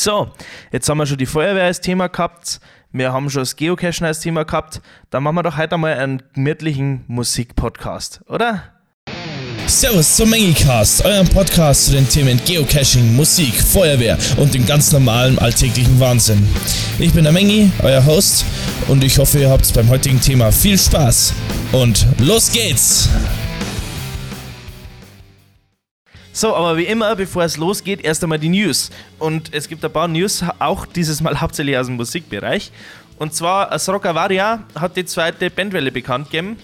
So, jetzt haben wir schon die Feuerwehr als Thema gehabt. Wir haben schon das Geocachen als Thema gehabt. Dann machen wir doch heute mal einen gemütlichen Musikpodcast, oder? Servus zum Mengicast, eurem Podcast zu den Themen Geocaching, Musik, Feuerwehr und dem ganz normalen alltäglichen Wahnsinn. Ich bin der Mengi, euer Host, und ich hoffe, ihr habt beim heutigen Thema viel Spaß. Und los geht's! So, aber wie immer, bevor es losgeht, erst einmal die News. Und es gibt ein paar News, auch dieses Mal hauptsächlich aus dem Musikbereich. Und zwar, das Rockavaria hat die zweite Bandwelle bekannt gegeben.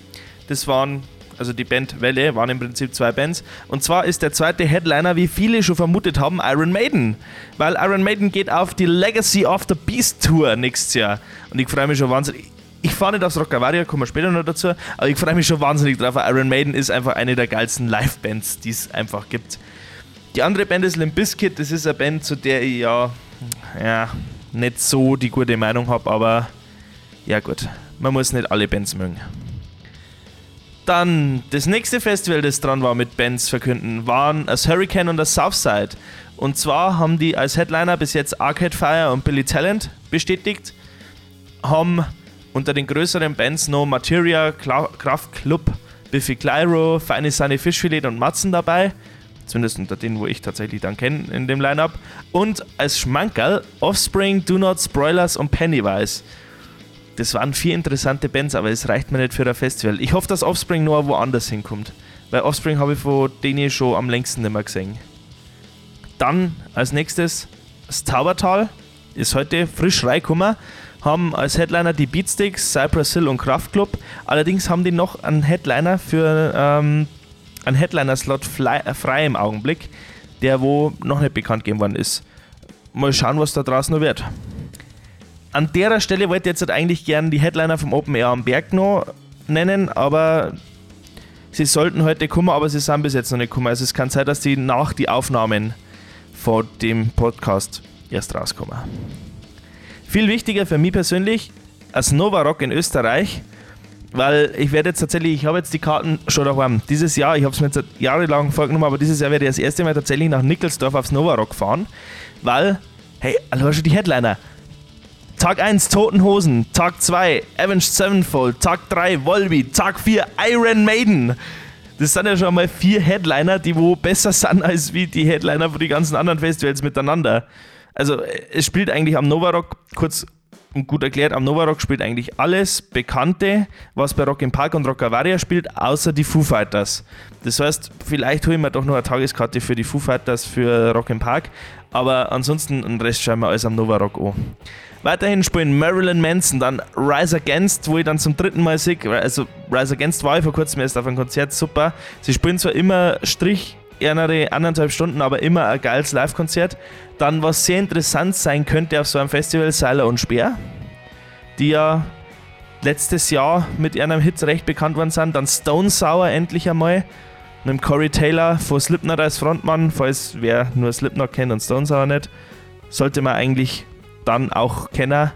Das waren, also die Bandwelle waren im Prinzip zwei Bands. Und zwar ist der zweite Headliner, wie viele schon vermutet haben, Iron Maiden. Weil Iron Maiden geht auf die Legacy of the Beast Tour nächstes Jahr. Und ich freue mich schon wahnsinnig ich fahre nicht aufs Rockavaria, kommen wir später noch dazu, aber ich freue mich schon wahnsinnig drauf, Iron Maiden ist einfach eine der geilsten Live-Bands, die es einfach gibt. Die andere Band ist Limp Bizkit, das ist eine Band, zu der ich ja, ja nicht so die gute Meinung habe, aber ja gut, man muss nicht alle Bands mögen. Dann das nächste Festival, das dran war mit Bands verkünden, waren das Hurricane und das Southside. Und zwar haben die als Headliner bis jetzt Arcade Fire und Billy Talent bestätigt, haben unter den größeren Bands noch Materia, Kraft Club, Biffy Clyro, Feine Sunny Fischfilet und Matzen dabei. Zumindest unter denen, wo ich tatsächlich dann kenne in dem Lineup. Und als Schmankerl Offspring, Do Not, Broilers und Pennywise. Das waren vier interessante Bands, aber es reicht mir nicht für ein Festival. Ich hoffe, dass Offspring nur woanders hinkommt. Weil Offspring habe ich von denen schon am längsten nicht mehr gesehen. Dann als nächstes das Taubertal. Ist heute frisch reingekommen haben als Headliner die Beatsticks, Cypress Hill und Kraftklub. Allerdings haben die noch einen Headliner für ähm, einen Headliner-Slot äh, frei im Augenblick, der wo noch nicht bekannt gegeben worden ist. Mal schauen, was da draußen noch wird. An der Stelle wollte ich jetzt eigentlich gerne die Headliner vom Open Air am Berg noch nennen, aber sie sollten heute kommen, aber sie sind bis jetzt noch nicht gekommen. Also es kann sein, dass die nach die Aufnahmen vor dem Podcast erst rauskommen. Viel wichtiger für mich persönlich als Nova Rock in Österreich, weil ich werde jetzt tatsächlich, ich habe jetzt die Karten schon daheim. Dieses Jahr, ich habe es mir jetzt jahrelang vorgenommen, aber dieses Jahr werde ich das erste Mal tatsächlich nach Nickelsdorf aufs Nova Rock fahren, weil, hey, also schon die Headliner. Tag 1 Toten Hosen, Tag 2 Avenged Sevenfold, Tag 3 Volby, Tag 4 Iron Maiden. Das sind ja schon mal vier Headliner, die wo besser sind als wie die Headliner von den ganzen anderen Festivals miteinander. Also es spielt eigentlich am Novarock, kurz und gut erklärt, am Novarock spielt eigentlich alles Bekannte, was bei Rock im Park und Rockavaria spielt, außer die Foo Fighters. Das heißt, vielleicht hole ich mir doch noch eine Tageskarte für die Foo Fighters für Rock im Park, aber ansonsten den Rest schauen wir alles am Novarock an. Weiterhin spielen Marilyn Manson, dann Rise Against, wo ich dann zum dritten Mal sehe, also Rise Against war ich vor kurzem erst auf einem Konzert, super. Sie spielen zwar immer Strich eine anderthalb Stunden, aber immer ein geiles Live-Konzert. Dann, was sehr interessant sein könnte auf so einem Festival, Seiler und Speer, die ja letztes Jahr mit ihrem Hit recht bekannt worden sind. Dann Stone Sour endlich einmal. Mit Corey Taylor von Slipknot als Frontmann, falls wer nur Slipknot kennt und Stone Sour nicht, sollte man eigentlich dann auch kennen.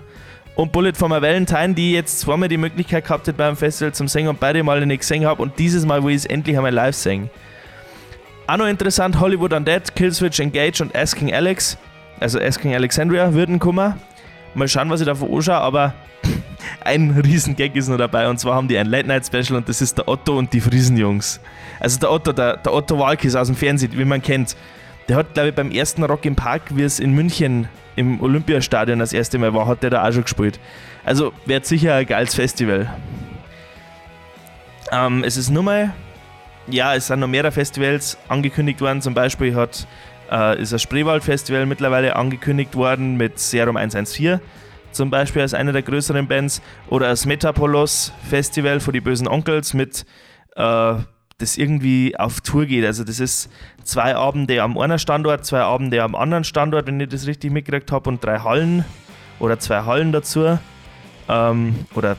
Und Bullet for my Valentine, die jetzt zweimal die Möglichkeit gehabt hat beim Festival zum Singen und beide Male nicht gesehen habe und dieses Mal, wo ich es endlich einmal live singe. Auch noch interessant, Hollywood Undead, Killswitch Engage und Asking Alex, also Asking Alexandria, würden kommen. Mal schauen, was ich davon anschaue, aber ein Riesengag ist noch dabei und zwar haben die ein Late Night Special und das ist der Otto und die Friesenjungs. Also der Otto, der, der Otto Walkis aus dem Fernsehen, wie man kennt, der hat, glaube ich, beim ersten Rock im Park, wie es in München im Olympiastadion das erste Mal war, hat der da auch schon gespielt. Also wird sicher ein geiles Festival. Ähm, es ist nur mal ja, es sind noch mehrere Festivals angekündigt worden. Zum Beispiel hat, äh, ist das Spreewald-Festival mittlerweile angekündigt worden mit Serum 114 zum Beispiel als eine der größeren Bands oder das Metapolos Festival von die bösen Onkels mit äh, das irgendwie auf Tour geht. Also das ist zwei Abende am einen Standort, zwei Abende am anderen Standort, wenn ich das richtig mitgekriegt habe, und drei Hallen oder zwei Hallen dazu. Ähm, oder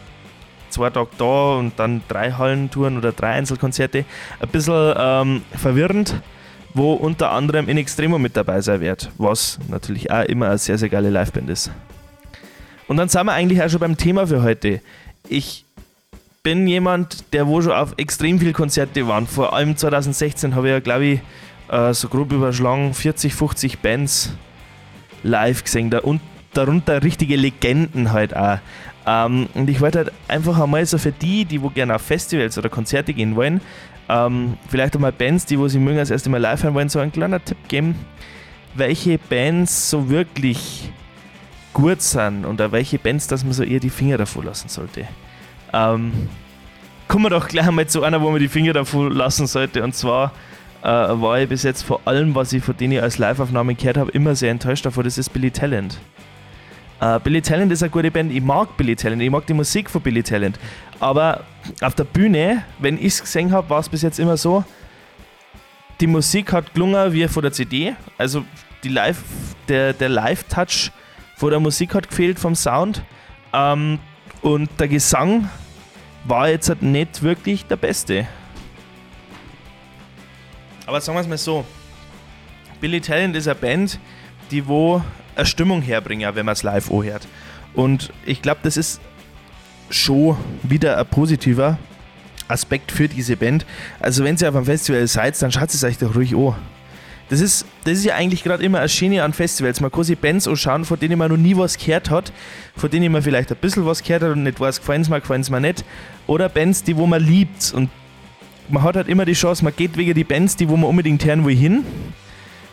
zwei Tage da und dann drei Hallentouren oder drei Einzelkonzerte. Ein bisschen ähm, verwirrend, wo unter anderem in Extremo mit dabei sein wird, was natürlich auch immer eine sehr, sehr geile Liveband ist. Und dann sind wir eigentlich auch schon beim Thema für heute. Ich bin jemand, der wo schon auf extrem viele Konzerte war. Vor allem 2016 habe ich ja, glaube ich, äh, so grob überschlagen 40, 50 Bands live gesehen und darunter richtige Legenden halt auch. Ähm, und ich wollte halt einfach einmal so für die, die wo gerne auf Festivals oder Konzerte gehen wollen, ähm, vielleicht auch mal Bands, die wo sie mögen, als erste Mal live hören wollen, so einen kleinen Tipp geben, welche Bands so wirklich gut sind und auch welche Bands, dass man so eher die Finger davor lassen sollte. Ähm, kommen wir doch gleich einmal zu einer, wo man die Finger davor lassen sollte. Und zwar äh, war ich bis jetzt vor allem, was ich von denen als Live-Aufnahmen gehört habe, immer sehr enttäuscht davon. Das ist Billy Talent. Äh, Billy Talent ist eine gute Band. Ich mag Billy Talent. Ich mag die Musik von Billy Talent. Aber auf der Bühne, wenn ich es gesehen habe, war es bis jetzt immer so, die Musik hat gelungen wie von der CD. Also die Live, der, der Live-Touch von der Musik hat gefehlt vom Sound. Ähm, und der Gesang war jetzt halt nicht wirklich der beste. Aber sagen wir es mal so: Billy Talent ist eine Band, die wo eine Stimmung herbringen, wenn man es live anhört. Und ich glaube, das ist schon wieder ein positiver Aspekt für diese Band. Also, wenn ihr auf einem Festival seid, dann schaut es euch doch ruhig an. Das ist, das ist ja eigentlich gerade immer ein Schöne an Festivals. Man kann sich Bands anschauen, von denen man noch nie was gehört hat, von denen man vielleicht ein bisschen was gehört hat und nicht weiß, gefallen es mir, gefallen es mir nicht. Oder Bands, die wo man liebt. Und man hat halt immer die Chance, man geht wegen die Bands, die wo man unbedingt hören will, hin.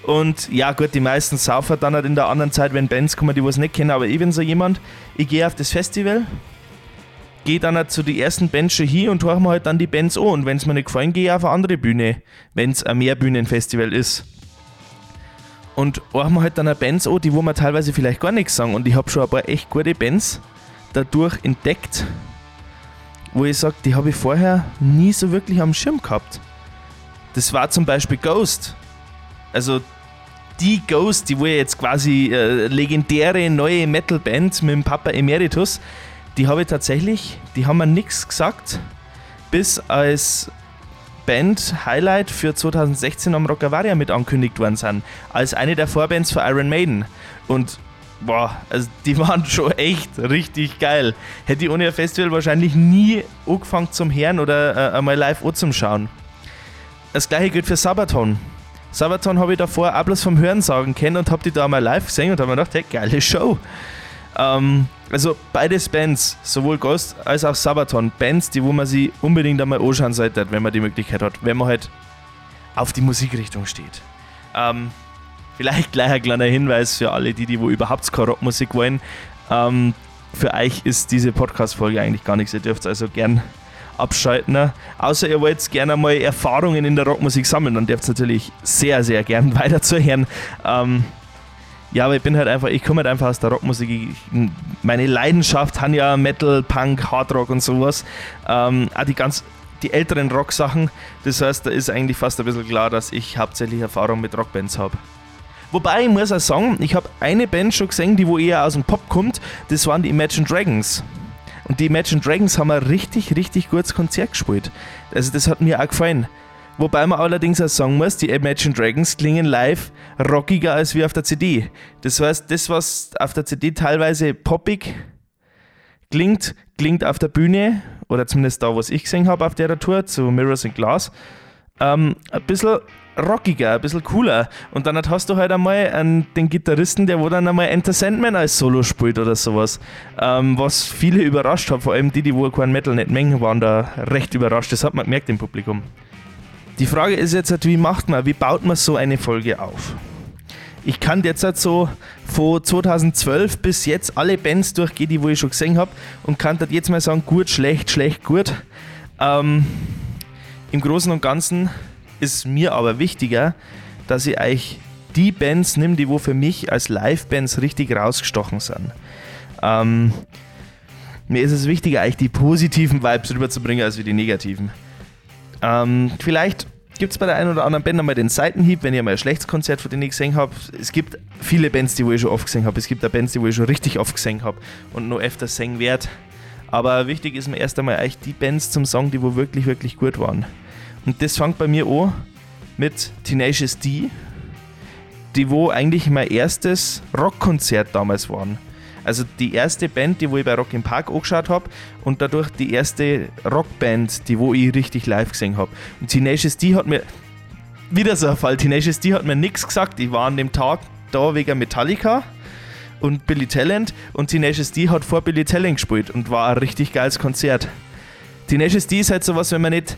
Und ja, gut, die meisten saufen dann halt in der anderen Zeit, wenn Bands kommen, die was nicht kennen. Aber ich bin so jemand, ich gehe auf das Festival, gehe dann halt zu den ersten Bands schon hin und höre mir halt dann die Bands an. Und wenn es mir nicht gefallen, gehe ich auf eine andere Bühne, wenn es ein Mehrbühnenfestival ist. Und höre mir halt dann eine Bands an, die wo mir teilweise vielleicht gar nichts sagen. Und ich habe schon ein paar echt gute Bands dadurch entdeckt, wo ich sage, die habe ich vorher nie so wirklich am Schirm gehabt. Das war zum Beispiel Ghost. Also die Ghost, die wo jetzt quasi äh, legendäre neue Metal-Band mit dem Papa Emeritus, die habe ich tatsächlich, die haben mir nichts gesagt, bis als Band-Highlight für 2016 am Rockavaria mit angekündigt worden sind, als eine der Vorbands für Iron Maiden. Und boah, also die waren schon echt richtig geil. Hätte ich ohne ein Festival wahrscheinlich nie angefangen zum Hören oder äh, einmal live anzuschauen. Das gleiche gilt für Sabaton. Sabaton habe ich davor auch bloß vom Hörensagen kennen und habe die da mal live gesehen und habe mir gedacht, hey, geile Show. Ähm, also beides Bands, sowohl Ghost als auch Sabaton, Bands, die wo man sie unbedingt einmal anschauen sollte, wenn man die Möglichkeit hat, wenn man halt auf die Musikrichtung steht. Ähm, vielleicht gleich ein kleiner Hinweis für alle, die, die wo überhaupt keine Rockmusik wollen. Ähm, für euch ist diese Podcast-Folge eigentlich gar nichts. Ihr dürft also gern abschalten. Ne? Außer ihr wollt gerne mal Erfahrungen in der Rockmusik sammeln, dann dürft ihr natürlich sehr, sehr gern weiterzuhören. Ähm, ja, aber ich bin halt einfach, ich komme halt einfach aus der Rockmusik. Ich, meine Leidenschaft haben ja Metal, Punk, Hardrock und sowas. Ähm, auch die ganz die älteren Rock-Sachen. Das heißt, da ist eigentlich fast ein bisschen klar, dass ich hauptsächlich Erfahrung mit Rockbands habe. Wobei ich muss auch sagen, ich habe eine Band schon gesehen, die wo eher aus dem Pop kommt. Das waren die Imagine Dragons. Und die Imagine Dragons haben ein richtig, richtig gutes Konzert gespielt. Also das hat mir auch gefallen. Wobei man allerdings auch sagen muss, die Imagine Dragons klingen live rockiger als wie auf der CD. Das heißt, das, was auf der CD teilweise poppig klingt, klingt auf der Bühne, oder zumindest da, was ich gesehen habe auf der Tour zu Mirrors and Glass, ähm, ein bisschen rockiger, ein bisschen cooler. Und dann hast du halt einmal einen, den Gitarristen, der wo dann einmal Enter Sandman als Solo spielt oder sowas. Ähm, was viele überrascht hat, vor allem die, die wo kein Metal nicht mengen, waren da recht überrascht. Das hat man gemerkt im Publikum. Die Frage ist jetzt halt, wie macht man, wie baut man so eine Folge auf? Ich kann jetzt halt so von 2012 bis jetzt alle Bands durchgehen, die wo ich schon gesehen habe und kann das jetzt mal sagen, gut, schlecht, schlecht, gut. Ähm, Im Großen und Ganzen ist mir aber wichtiger, dass ich euch die Bands nehme, die wo für mich als Live-Bands richtig rausgestochen sind. Ähm, mir ist es wichtiger, euch die positiven Vibes rüberzubringen, als die negativen. Ähm, vielleicht gibt es bei der einen oder anderen Band einmal den Seitenhieb, wenn ihr mal ein schlechtes Konzert von denen ich gesehen habe. Es gibt viele Bands, die wo ich schon oft gesehen habe. Es gibt auch Bands, die wo ich schon richtig oft gesehen habe und noch öfter singen werde. Aber wichtig ist mir erst einmal euch die Bands zum Song, die wo wirklich, wirklich gut waren. Und das fängt bei mir an mit Tenacious D, die wo eigentlich mein erstes Rockkonzert damals waren. Also die erste Band, die wo ich bei Rock im Park angeschaut habe und dadurch die erste Rockband, die wo ich richtig live gesehen habe. Und Tenacious D hat mir, wieder so ein Fall, Tenacious D hat mir nichts gesagt. Ich war an dem Tag da wegen Metallica und Billy Talent und Tenacious D hat vor Billy Talent gespielt und war ein richtig geiles Konzert. Tenacious D ist halt sowas, wenn man nicht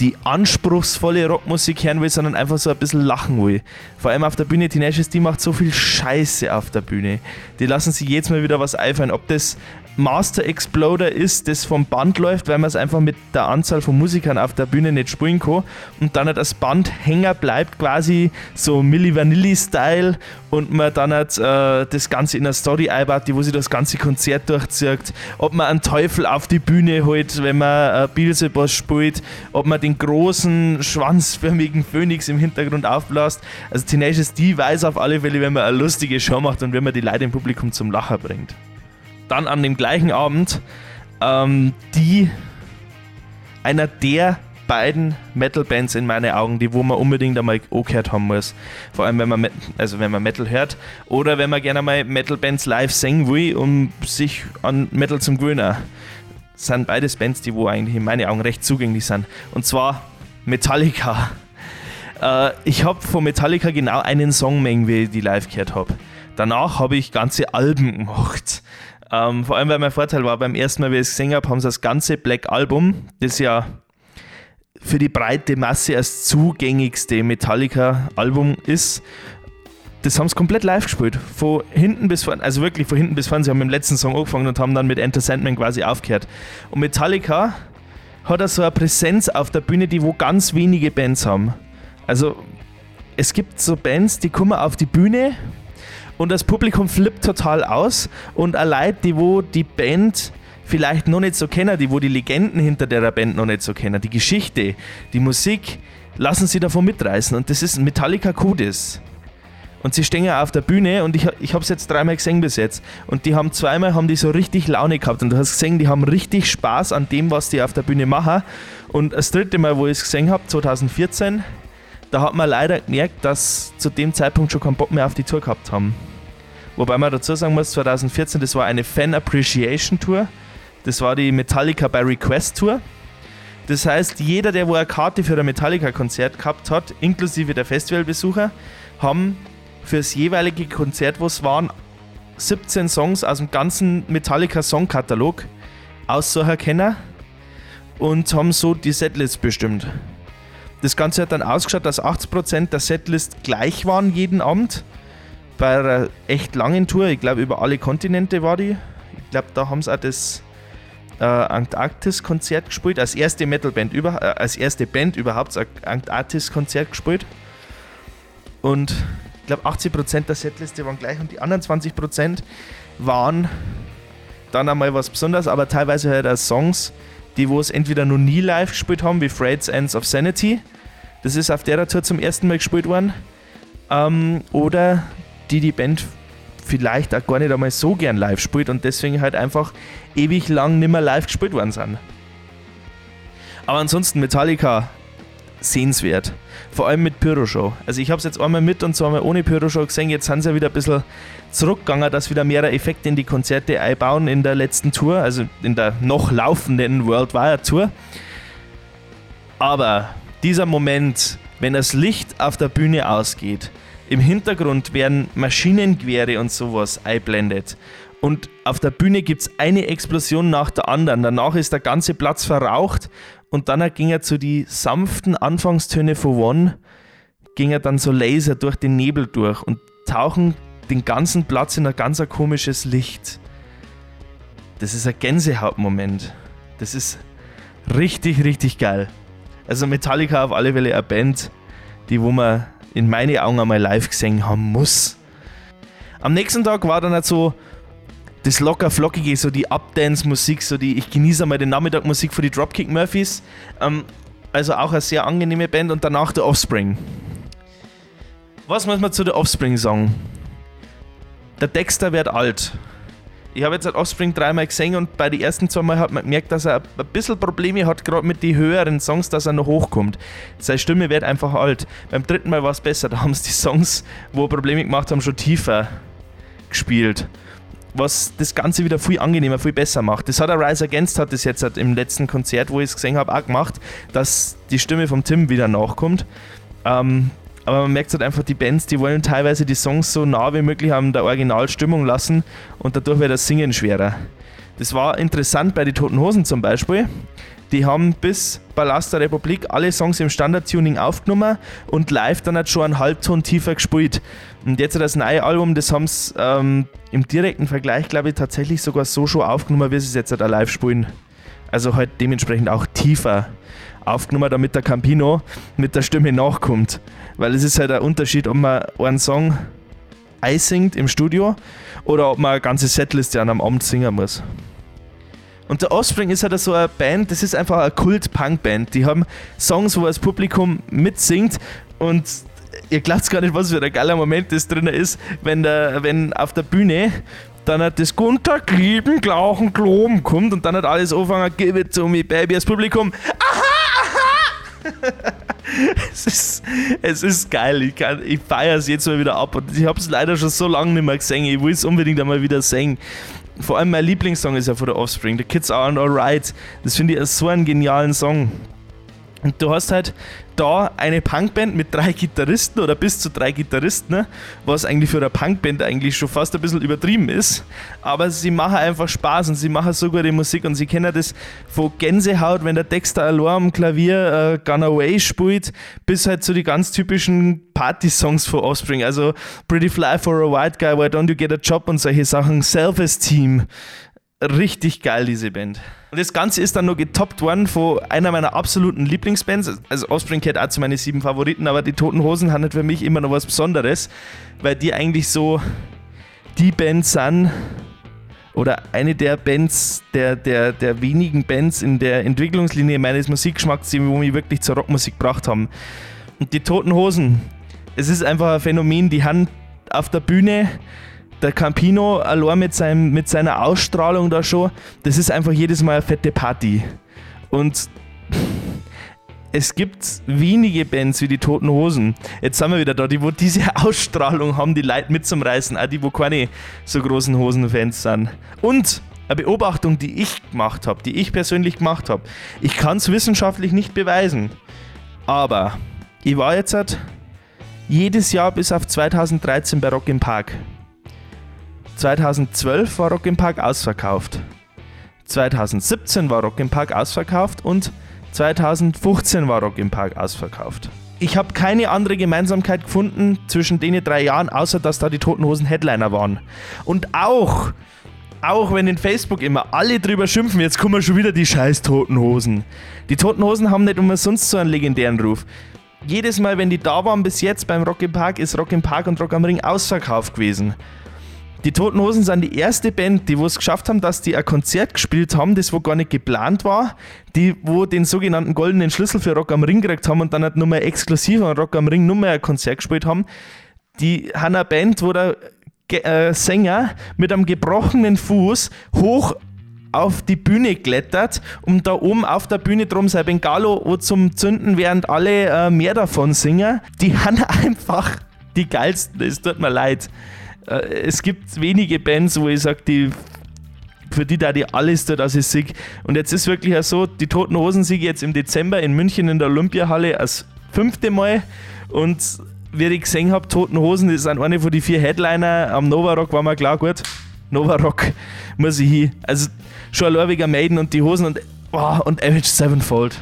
die anspruchsvolle Rockmusik hören will, sondern einfach so ein bisschen lachen will. Vor allem auf der Bühne, Tenacious D macht so viel Scheiße auf der Bühne. Die lassen sich jedes Mal wieder was einfallen. Ob das Master Exploder ist, das vom Band läuft, weil man es einfach mit der Anzahl von Musikern auf der Bühne nicht spielen kann und dann halt das Band hänger bleibt, quasi so Milli Vanilli-Style und man dann halt äh, das Ganze in einer Story einbaut, wo sie das ganze Konzert durchzieht. Ob man einen Teufel auf die Bühne holt, wenn man äh, Beelzebub spielt, ob man den großen, schwanzförmigen Phönix im Hintergrund aufblasst. Also Tenacious D weiß auf alle Fälle, wenn man eine lustige Show macht und wenn man die Leute im Publikum zum Lachen bringt dann an dem gleichen Abend ähm, die einer der beiden Metal-Bands in meinen Augen, die wo man unbedingt einmal gehört haben muss. Vor allem, wenn man, also wenn man Metal hört oder wenn man gerne mal Metal-Bands live singen will, um sich an Metal zum gewöhnen. Sind beides Bands, die wo eigentlich in meinen Augen recht zugänglich sind. Und zwar Metallica. Äh, ich habe von Metallica genau einen Song wie ich die live gehört habe. Danach habe ich ganze Alben gemacht. Ähm, vor allem, weil mein Vorteil war, beim ersten Mal, wie ich es gesehen habe, haben sie das ganze Black Album, das ja für die breite Masse das zugängigste Metallica-Album ist, das haben sie komplett live gespielt. Von hinten bis vorne, also wirklich von hinten bis vorne. Sie haben dem letzten Song angefangen und haben dann mit Enter Sandman quasi aufgehört. Und Metallica hat also eine Präsenz auf der Bühne, die wo ganz wenige Bands haben. Also es gibt so Bands, die kommen auf die Bühne und das Publikum flippt total aus und allein die, wo die Band vielleicht noch nicht so kennen, die wo die Legenden hinter der Band noch nicht so kennen, die Geschichte, die Musik, lassen sie davon mitreißen und das ist Metallica Kudis. Und sie stehen ja auf der Bühne und ich, ich habe es jetzt dreimal gesehen bis jetzt. Und die haben zweimal haben die so richtig Laune gehabt. Und du hast gesehen, die haben richtig Spaß an dem, was die auf der Bühne machen. Und das dritte Mal, wo ich es gesehen habe, 2014, da hat man leider gemerkt, dass zu dem Zeitpunkt schon keinen Bock mehr auf die Tour gehabt haben. Wobei man dazu sagen muss, 2014, das war eine Fan Appreciation Tour. Das war die Metallica by Request Tour. Das heißt, jeder, der wo eine Karte für ein Metallica-Konzert gehabt hat, inklusive der Festivalbesucher, haben für das jeweilige Konzert, wo es waren, 17 Songs aus dem ganzen Metallica-Songkatalog aussuchen können und haben so die Setlist bestimmt. Das Ganze hat dann ausgeschaut, dass 80% der Setlist gleich waren jeden Abend. Bei einer echt langen Tour, ich glaube über alle Kontinente war die. Ich glaube, da haben sie auch das äh, Antarktis-Konzert gespielt, als erste Metalband über, äh, als erste Band überhaupt das Antarktis-Konzert gespielt. Und ich glaube 80% der Setliste waren gleich und die anderen 20% waren dann einmal was Besonderes, aber teilweise halt auch Songs, die wo es entweder noch nie live gespielt haben, wie Freights Ends of Sanity. Das ist auf der Tour zum ersten Mal gespielt worden. Ähm, oder die die Band vielleicht auch gar nicht einmal so gern live spielt und deswegen halt einfach ewig lang nicht mehr live gespielt worden sind. Aber ansonsten Metallica sehenswert. Vor allem mit Pyroshow. Also ich habe es jetzt einmal mit und zweimal ohne Pyroshow gesehen. Jetzt sind sie ja wieder ein bisschen zurückgegangen, dass wieder mehrere Effekte in die Konzerte einbauen in der letzten Tour, also in der noch laufenden Worldwide Tour. Aber dieser Moment, wenn das Licht auf der Bühne ausgeht, im Hintergrund werden Maschinengewehre und sowas einblendet. Und auf der Bühne gibt es eine Explosion nach der anderen. Danach ist der ganze Platz verraucht und dann ging er zu die sanften Anfangstöne von One, ging er dann so Laser durch den Nebel durch und tauchen den ganzen Platz in ein ganz komisches Licht. Das ist ein Gänsehautmoment. Das ist richtig, richtig geil. Also Metallica auf alle Fälle eine Band, die wo man in meine Augen einmal live gesehen haben muss. Am nächsten Tag war dann halt so das locker flockige, so die Updance-Musik, so die ich genieße einmal den Nachmittag Musik für die Dropkick Murphys. Ähm, also auch eine sehr angenehme Band und danach der Offspring. Was muss man zu der Offspring sagen? Der Dexter wird alt. Ich habe jetzt ein Offspring dreimal gesehen und bei den ersten zwei Mal hat man gemerkt, dass er ein bisschen Probleme hat, gerade mit den höheren Songs, dass er noch hochkommt. Seine Stimme wird einfach alt. Beim dritten Mal war es besser, da haben sie die Songs, wo Probleme gemacht haben, schon tiefer gespielt. Was das Ganze wieder viel angenehmer, viel besser macht. Das hat der Rise Against hat das jetzt halt im letzten Konzert, wo ich es gesehen habe, auch gemacht, dass die Stimme vom Tim wieder nachkommt. Ähm, Aber man merkt halt einfach, die Bands, die wollen teilweise die Songs so nah wie möglich an der Originalstimmung lassen und dadurch wird das Singen schwerer. Das war interessant bei den Toten Hosen zum Beispiel. Die haben bis Ballast der Republik alle Songs im Standard-Tuning aufgenommen und live dann hat schon einen Halbton tiefer gespielt. Und jetzt das neue Album, das haben sie ähm, im direkten Vergleich, glaube ich, tatsächlich sogar so schon aufgenommen, wie sie es jetzt halt live spielen. Also halt dementsprechend auch tiefer aufgenommen, damit der Campino mit der Stimme nachkommt. Weil es ist halt ein Unterschied, ob man einen Song einsingt im Studio oder ob man eine ganze Setliste an einem Abend singen muss. Und der Offspring ist halt so eine Band, das ist einfach eine Kult-Punk-Band. Die haben Songs, wo das Publikum mitsingt und ihr glaubt gar nicht, was für ein geiler Moment das drin ist, wenn, der, wenn auf der Bühne dann hat das Gunter Glieben, Glauchen, Globen kommt und dann hat alles angefangen, give it to me, baby, das Publikum, aha, aha. es, ist, es ist geil, ich, ich feiere es jetzt mal wieder ab und ich habe es leider schon so lange nicht mehr gesehen, ich will es unbedingt einmal wieder singen vor allem mein Lieblingssong ist ja von der Offspring, The Kids Aren't Alright. Das finde ich so einen genialen Song. Und du hast halt da eine Punkband mit drei Gitarristen oder bis zu drei Gitarristen, ne? was eigentlich für eine Punkband eigentlich schon fast ein bisschen übertrieben ist. Aber sie machen einfach Spaß und sie machen so gute Musik und sie kennen das von Gänsehaut, wenn der Dexter allein am Klavier äh, Gone Away spielt, bis halt zu die ganz typischen Party-Songs von Offspring. Also Pretty Fly for a White Guy, Why Don't You Get a Job und solche Sachen. Self-Esteem richtig geil, diese Band. Und das Ganze ist dann noch getoppt worden von einer meiner absoluten Lieblingsbands. Also Offspring gehört auch zu meinen sieben Favoriten, aber die Toten Hosen haben halt für mich immer noch was Besonderes, weil die eigentlich so die Band sind, oder eine der Bands, der, der, der wenigen Bands in der Entwicklungslinie meines Musikgeschmacks, die mich wirklich zur Rockmusik gebracht haben. Und die Toten Hosen, es ist einfach ein Phänomen, die haben auf der Bühne der Campino allein mit, seinem, mit seiner Ausstrahlung da schon, das ist einfach jedes Mal eine fette Party. Und es gibt wenige Bands wie die Toten Hosen. Jetzt sind wir wieder da, die wo diese Ausstrahlung haben, die Leute mitzumreißen, auch die wo keine so großen Hosenfans sind. Und eine Beobachtung, die ich gemacht habe, die ich persönlich gemacht habe. Ich kann es wissenschaftlich nicht beweisen, aber ich war jetzt halt jedes Jahr bis auf 2013 bei Rock im Park. 2012 war Rock im Park ausverkauft. 2017 war Rock im Park ausverkauft und 2015 war Rock im Park ausverkauft. Ich habe keine andere Gemeinsamkeit gefunden zwischen den drei Jahren, außer dass da die Toten Hosen Headliner waren. Und auch, auch wenn in Facebook immer alle drüber schimpfen, jetzt kommen schon wieder die scheiß Toten Hosen. Die Toten Hosen haben nicht umsonst so einen legendären Ruf. Jedes Mal, wenn die da waren bis jetzt beim Rock im Park, ist Rock im Park und Rock am Ring ausverkauft gewesen. Die Toten Hosen sind die erste Band, die es geschafft haben, dass die ein Konzert gespielt haben, das wo gar nicht geplant war, die wo den sogenannten goldenen Schlüssel für Rock am Ring gekriegt haben und dann halt nur mehr exklusiv an Rock am Ring nur mehr ein Konzert gespielt haben. Die haben eine Band, wo der äh, Sänger mit einem gebrochenen Fuß hoch auf die Bühne klettert, um da oben auf der Bühne drum sein Bengalo zum Zünden, während alle äh, mehr davon singen. Die haben einfach die geilsten, es tut mir leid. Äh, es gibt wenige Bands, wo ich sage, die für die da die alles da, dass ich sieg. Und jetzt ist wirklich auch so, die Toten Hosen siege jetzt im Dezember in München in der Olympiahalle als fünfte Mal und wie ich gesehen habe, Toten Hosen, das sind eine von den vier Headliner am Nova Rock, war mir klar, gut, Nova Rock muss ich hin. Also schon allein wegen Maiden und die Hosen und, oh, und Avenged Sevenfold.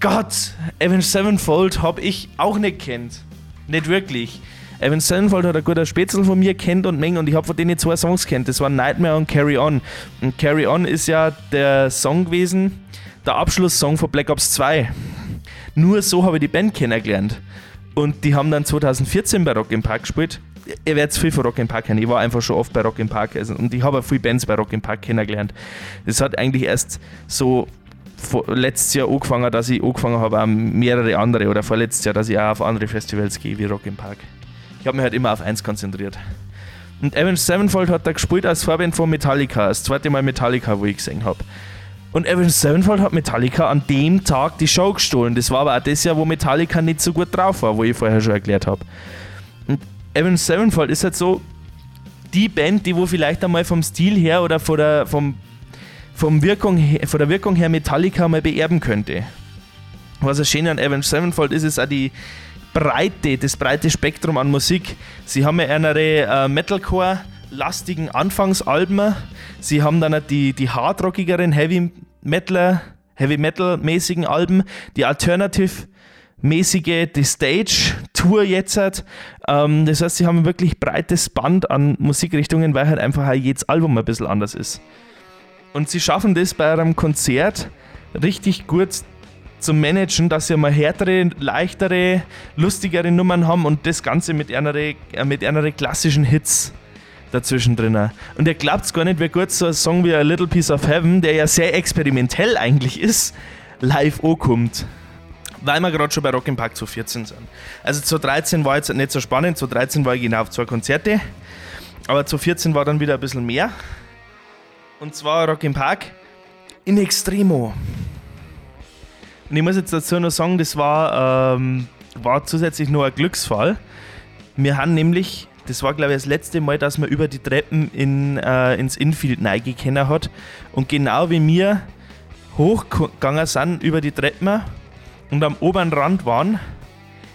Gott, Avenged Sevenfold habe ich auch nicht kennt. Nicht wirklich. Evan Sennenfeld hat ein guter Spätzle von mir kennt und Menge und ich habe von denen zwei Songs kennt. Das waren Nightmare und Carry On. Und Carry On ist ja der Song gewesen, der Abschlusssong von Black Ops 2. Nur so habe ich die Band kennengelernt. Und die haben dann 2014 bei Rock im Park gespielt. Ihr werdet viel von Rock im Park kennen. Ich war einfach schon oft bei Rock im Park. Also, und ich habe auch viele Bands bei Rock im Park kennengelernt. Das hat eigentlich erst so letztes Jahr angefangen, dass ich angefangen habe, auch mehrere andere oder vorletztes Jahr, dass ich auch auf andere Festivals gehe wie Rock im Park. Ich habe mich halt immer auf eins konzentriert. Und Avenged Sevenfold hat da gespielt als Vorband von Metallica, das zweite Mal Metallica, wo ich gesehen habe. Und Avenged Sevenfold hat Metallica an dem Tag die Show gestohlen. Das war aber auch das Jahr, wo Metallica nicht so gut drauf war, wo ich vorher schon erklärt habe. Und Avenged Sevenfold ist halt so die Band, die wo vielleicht einmal vom Stil her oder von der, vom, vom Wirkung her, von der Wirkung her Metallica mal beerben könnte. Was das Schöne an Avenged Sevenfold ist, ist auch die, Breite, das breite Spektrum an Musik. Sie haben ja eine äh, Metalcore-lastigen Anfangsalben. Sie haben dann die, die hardrockigeren Heavy Metal, Heavy Metal-mäßigen Alben, die Alternative mäßige die Stage Tour jetzt hat. Ähm, das heißt, sie haben ein wirklich breites Band an Musikrichtungen, weil halt einfach auch jedes Album ein bisschen anders ist. Und sie schaffen das bei einem Konzert richtig gut zu managen, dass sie mal härtere, leichtere, lustigere Nummern haben und das Ganze mit einer, äh, mit einer klassischen Hits dazwischen drin. Und ihr glaubt es gar nicht, wie gut so ein Song wie A Little Piece of Heaven, der ja sehr experimentell eigentlich ist, live ankommt. Weil wir gerade schon bei Rock im Park zu 14 sind. Also zu 13 war jetzt nicht so spannend, zu 13 war ich genau auf zwei Konzerte. Aber zu 14 war dann wieder ein bisschen mehr. Und zwar Rock Park in Extremo. Und ich muss jetzt dazu noch sagen, das war, ähm, war zusätzlich nur ein Glücksfall. Wir haben nämlich, das war glaube ich das letzte Mal, dass man über die Treppen in, äh, ins Infield neigekennen hat. Und genau wie wir hochgegangen sind über die Treppen und am oberen Rand waren,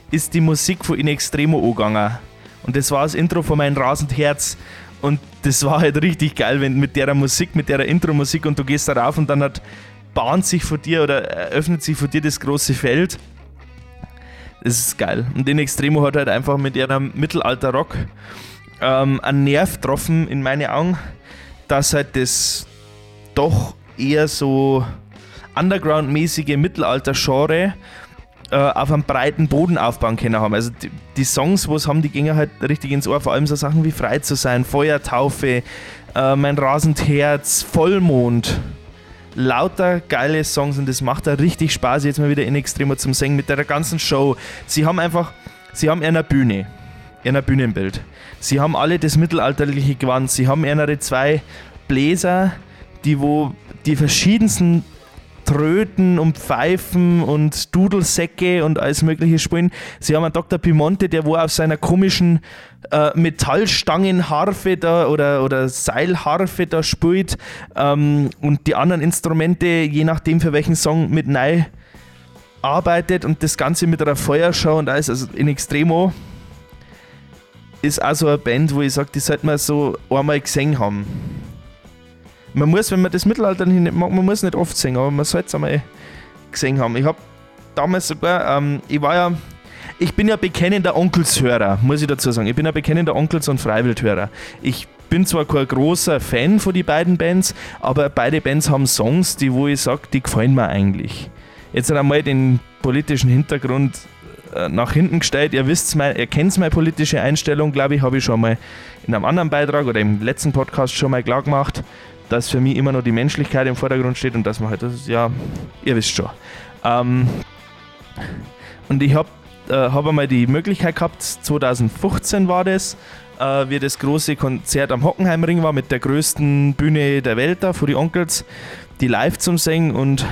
ist die Musik von In Extremo angegangen. Und das war das Intro von mein rasend Herz. Und das war halt richtig geil, wenn mit der Musik, mit der Intro-Musik und du gehst da rauf und dann hat bahnt sich vor dir oder eröffnet sich vor dir das große Feld. Das ist geil. Und den Extremo hat halt einfach mit ihrem Mittelalter-Rock ähm, einen Nerv getroffen, in meine Augen, dass halt das doch eher so Underground-mäßige Mittelalter-Genre äh, auf einem breiten Boden aufbauen können haben. Also die, die Songs, was haben die Gänger halt richtig ins Ohr, vor allem so Sachen wie Frei zu sein, Feuertaufe, äh, Mein rasend Herz, Vollmond lauter geile Songs und das macht da richtig Spaß, jetzt mal wieder in Extremo zum Singen mit der ganzen Show. Sie haben einfach, sie haben eine Bühne, ein Bühnenbild. Sie haben alle das mittelalterliche Gewand, sie haben eine zwei Bläser, die wo die verschiedensten Tröten und Pfeifen und Dudelsäcke und alles mögliche spielen. Sie haben einen Dr. Pimonte, der wo auf seiner komischen äh, Metallstangenharfe da oder, oder Seilharfe da spielt ähm, und die anderen Instrumente, je nachdem für welchen Song mit neu arbeitet und das Ganze mit einer Feuerschau und alles, also in Extremo ist auch so eine Band, wo ich sage, die sollte man so einmal gesehen haben. Man muss, wenn man das Mittelalter nicht mag, man muss nicht oft singen, aber man sollte es einmal gesehen haben. Ich habe damals sogar, ähm, ich war ja, ich bin ja bekennender Onkelshörer, muss ich dazu sagen. Ich bin ja bekennender Onkels- und Freiwildhörer. Ich bin zwar kein großer Fan von den beiden Bands, aber beide Bands haben Songs, die wo ich sage, die gefallen mir eigentlich. Jetzt einmal den politischen Hintergrund äh, nach hinten gestellt. Ihr wisst ihr kennt meine politische Einstellung, glaube ich, habe ich schon mal in einem anderen Beitrag oder im letzten Podcast schon mal klar gemacht dass für mich immer noch die Menschlichkeit im Vordergrund steht und dass man halt, das ja, ihr wisst schon. Ähm, und ich habe äh, hab einmal die Möglichkeit gehabt, 2015 war das, äh, wie das große Konzert am Hockenheimring war mit der größten Bühne der Welt da, vor die Onkels, die live zum Singen und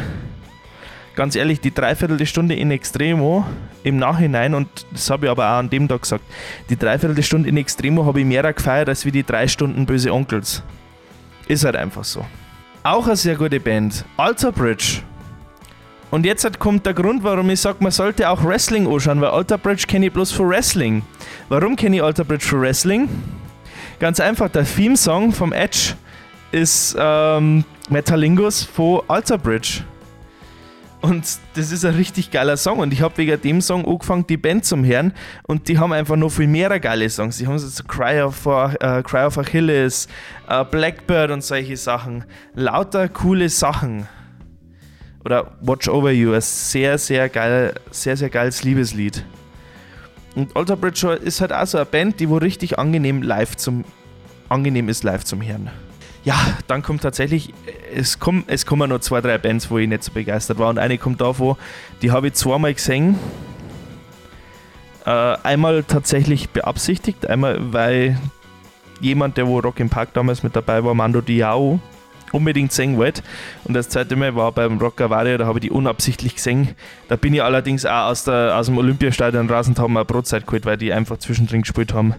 ganz ehrlich, die dreiviertel Stunde in Extremo im Nachhinein, und das habe ich aber auch an dem Tag gesagt, die dreiviertel Stunde in Extremo habe ich mehr gefeiert als wie die drei Stunden Böse Onkels. Ist halt einfach so. Auch eine sehr gute Band. Alter Bridge. Und jetzt kommt der Grund, warum ich sage, man sollte auch Wrestling anschauen, weil Alter Bridge kenne ich bloß für Wrestling. Warum kenne ich Alter Bridge für Wrestling? Ganz einfach, der Theme-Song vom Edge ist ähm, Metalingus von Alter Bridge. Und das ist ein richtig geiler Song. Und ich habe wegen dem Song angefangen, die Band zum Hören. Und die haben einfach noch viel mehr geile Songs. Die haben so Cry of, uh, Cry of Achilles, uh, Blackbird und solche Sachen. Lauter coole Sachen. Oder Watch Over You, ein sehr, sehr geil, sehr, sehr geiles Liebeslied. Und Alter Bridge ist halt auch so eine Band, die wo richtig angenehm live zum angenehm ist live zum Hören ja, dann kommt tatsächlich, es, kommen, es kommen noch zwei, drei Bands, wo ich nicht so begeistert war. Und eine kommt davon, die habe ich zweimal gesehen. Äh, einmal tatsächlich beabsichtigt, einmal weil jemand, der wo Rock im Park damals mit dabei war, Mando Diao, unbedingt singen wollte. Und das zweite Mal war beim Rock Avaria, da habe ich die unabsichtlich gesehen. Da bin ich allerdings auch aus, der, aus dem Olympiastadion rasend haben eine Brotzeit geholt, weil die einfach zwischendrin gespielt haben.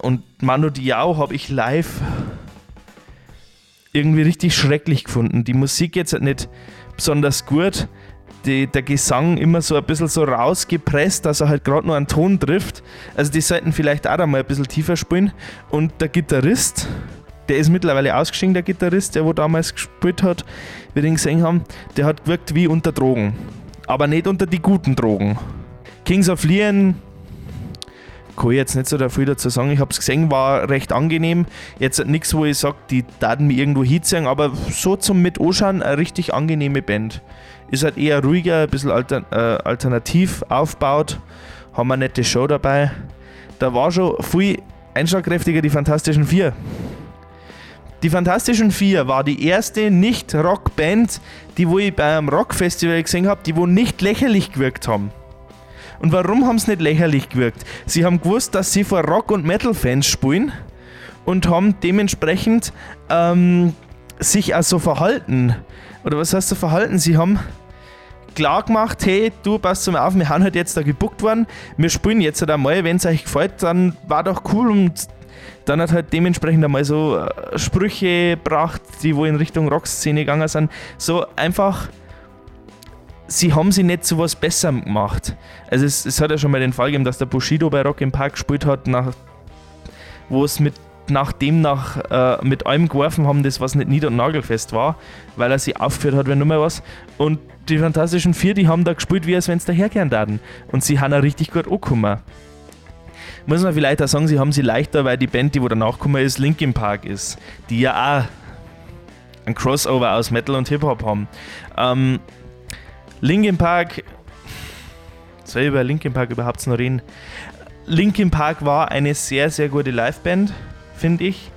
Und Mando Diao habe ich live irgendwie richtig schrecklich gefunden. Die Musik jetzt nicht besonders gut. die, der Gesang immer so ein bisschen so rausgepresst, dass er halt gerade nur einen Ton trifft. Also die sollten vielleicht auch einmal ein bisschen tiefer spielen. Und der Gitarrist, der ist mittlerweile ausgestiegen, der Gitarrist, der wo damals gespielt hat, wir den gesehen haben, der hat gewirkt wie unter Drogen. Aber nicht unter die guten Drogen. Kings of Leon kann ich jetzt nicht so viel dazu sagen. Ich habe es gesehen, war recht angenehm. Jetzt nichts, wo ich sage, die Daten mir irgendwo hinziehen, aber so zum Mit anschauen, eine richtig angenehme Band. Ist halt eher ruhiger, ein bisschen alter, äh, alternativ aufgebaut. Haben eine nette Show dabei. Da war schon viel einschlagkräftiger die Fantastischen Vier. Die Fantastischen Vier war die erste Nicht-Rock-Band, die wo ich beim Rockfestival gesehen habe, die wo nicht lächerlich gewirkt haben. Und warum haben sie nicht lächerlich gewirkt? Sie haben gewusst, dass sie vor Rock- und Metal-Fans spielen und haben dementsprechend ähm, sich also verhalten. Oder was heißt so verhalten? Sie haben klar gemacht, hey, du passt mal auf, wir haben halt jetzt da gebuckt worden, wir spielen jetzt halt einmal, wenn es euch gefällt, dann war doch cool und dann hat halt dementsprechend einmal so äh, Sprüche gebracht, die wo in Richtung Rockszene gegangen sind. So einfach sie haben sie nicht zu was Besserem gemacht. Also es, es, hat ja schon mal den Fall gegeben, dass der Bushido bei Rock im Park gespielt hat, nach, wo es mit nachdem nach äh, mit allem geworfen haben, das was nicht nieder- und nagelfest war, weil er sie aufgeführt hat, wenn nur mal was. Und die Fantastischen Vier, die haben da gespielt, wie als wenn es daherkehren würden. Und sie haben auch richtig gut angekommen. Muss man vielleicht auch sagen, sie haben sie leichter, weil die Band, die wo danach gekommen ist, Linkin Park ist, die ja auch ein Crossover aus Metal und Hip-Hop haben. Ähm, Linkin Park. Soll ich über Linkin Park überhaupt noch reden? Linkin Park war eine sehr, sehr gute Liveband, finde ich.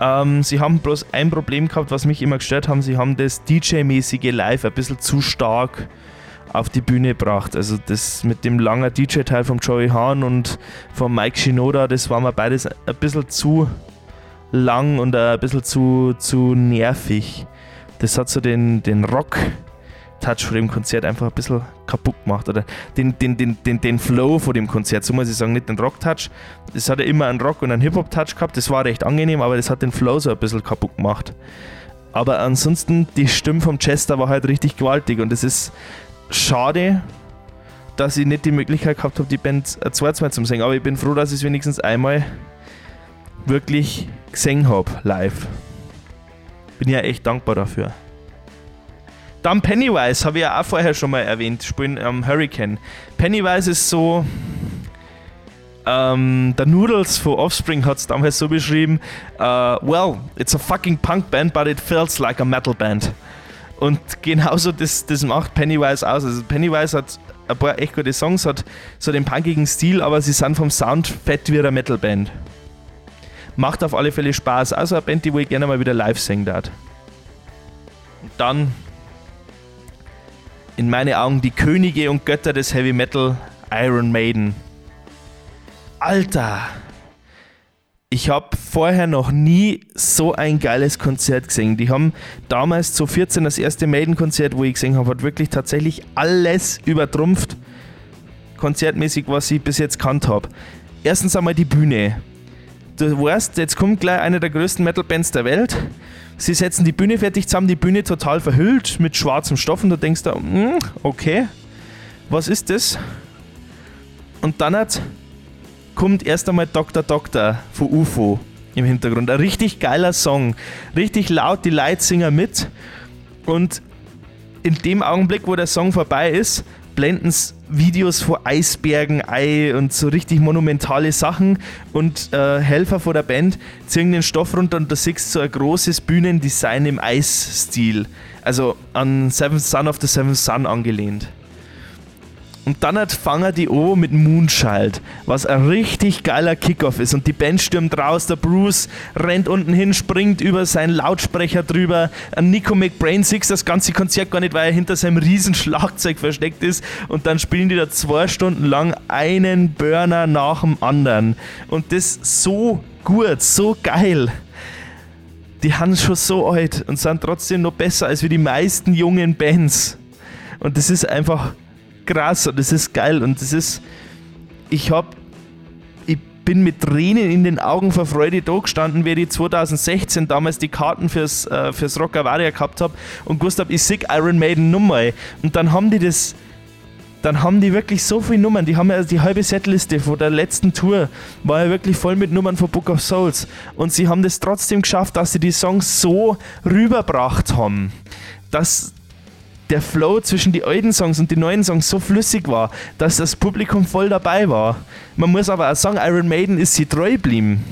Ähm, sie haben bloß ein Problem gehabt, was mich immer gestört haben. Sie haben das DJ-mäßige Live ein bisschen zu stark auf die Bühne gebracht. Also das mit dem langen DJ-Teil von Joey Hahn und von Mike Shinoda, das war mir beides ein bisschen zu lang und ein bisschen zu, zu nervig. Das hat so den, den Rock Touch von dem Konzert einfach ein bisschen kaputt gemacht. Oder den, den, den, den, den Flow von dem Konzert, so muss ich sagen, nicht den Rock-Touch. Hat ja immer einen Rock- und einen Hip-Hop-Touch gehabt, das war recht angenehm, aber das hat den Flow so ein bisschen kaputt gemacht. Aber ansonsten, die Stimme vom Chester war halt richtig gewaltig und es ist schade, dass ich nicht die Möglichkeit gehabt habe, die Band ein zweites Mal zu singen. Aber ich bin froh, dass ich es wenigstens einmal wirklich gesehen habe, live. Bin ja echt dankbar dafür. Dann Pennywise, habe ich ja auch vorher schon mal erwähnt, spielen am ähm, Hurricane. Pennywise ist so. Ähm, der Noodles von Offspring hat es damals so beschrieben: uh, Well, it's a fucking punk band, but it feels like a metal band. Und genauso das, das macht Pennywise aus. Also Pennywise hat ein paar echt gute Songs, hat so den punkigen Stil, aber sie sind vom Sound fett wie eine Metal-Band. Macht auf alle Fälle Spaß. Also eine Band, die wo ich gerne mal wieder live singen darf. Dann in meinen Augen die Könige und Götter des Heavy Metal, Iron Maiden. Alter! Ich habe vorher noch nie so ein geiles Konzert gesehen. Die haben damals zu 14 das erste Maiden-Konzert, wo ich gesehen habe, hat wirklich tatsächlich alles übertrumpft, konzertmäßig, was ich bis jetzt kannt habe. Erstens einmal die Bühne. Du weißt, jetzt kommt gleich eine der größten Metal-Bands der Welt Sie setzen die Bühne fertig zusammen, die Bühne total verhüllt mit schwarzem Stoff und du denkst da, hm, okay, was ist das? Und dann hat, kommt erst einmal Dr. Doktor von UFO im Hintergrund. Ein richtig geiler Song, richtig laut, die Leute mit und in dem Augenblick, wo der Song vorbei ist, blenden Videos vor Eisbergen ein und so richtig monumentale Sachen und äh, Helfer von der Band ziehen den Stoff runter und da siehst du so ein großes Bühnendesign im Eisstil. Also an Seventh Son of the Seventh Son angelehnt. Und dann hat Fanger die O mit Moonchild, was ein richtig geiler Kickoff ist. Und die Band stürmt raus, der Bruce rennt unten hin, springt über seinen Lautsprecher drüber. Nico McBrain sieht das ganze Konzert gar nicht, weil er hinter seinem riesen Schlagzeug versteckt ist. Und dann spielen die da zwei Stunden lang einen Burner nach dem anderen. Und das so gut, so geil die haben schon so alt und sind trotzdem noch besser als wie die meisten jungen Bands. Und das ist einfach krass und das ist geil und das ist. Ich hab. Ich bin mit Tränen in den Augen vor Freude da gestanden, wie ich 2016 damals die Karten fürs, äh, fürs Rock Avaria gehabt habe und gewusst habe, ich sehe Iron Maiden Nummer. Und dann haben die das dann haben die wirklich so viele Nummern. Die haben ja die halbe Setliste von der letzten Tour war ja wirklich voll mit Nummern von Book of Souls. Und sie haben das trotzdem geschafft, dass sie die Songs so rüberbracht haben, dass der Flow zwischen den alten Songs und den neuen Songs so flüssig war, dass das Publikum voll dabei war. Man muss aber auch sagen, Iron Maiden ist sie treu geblieben.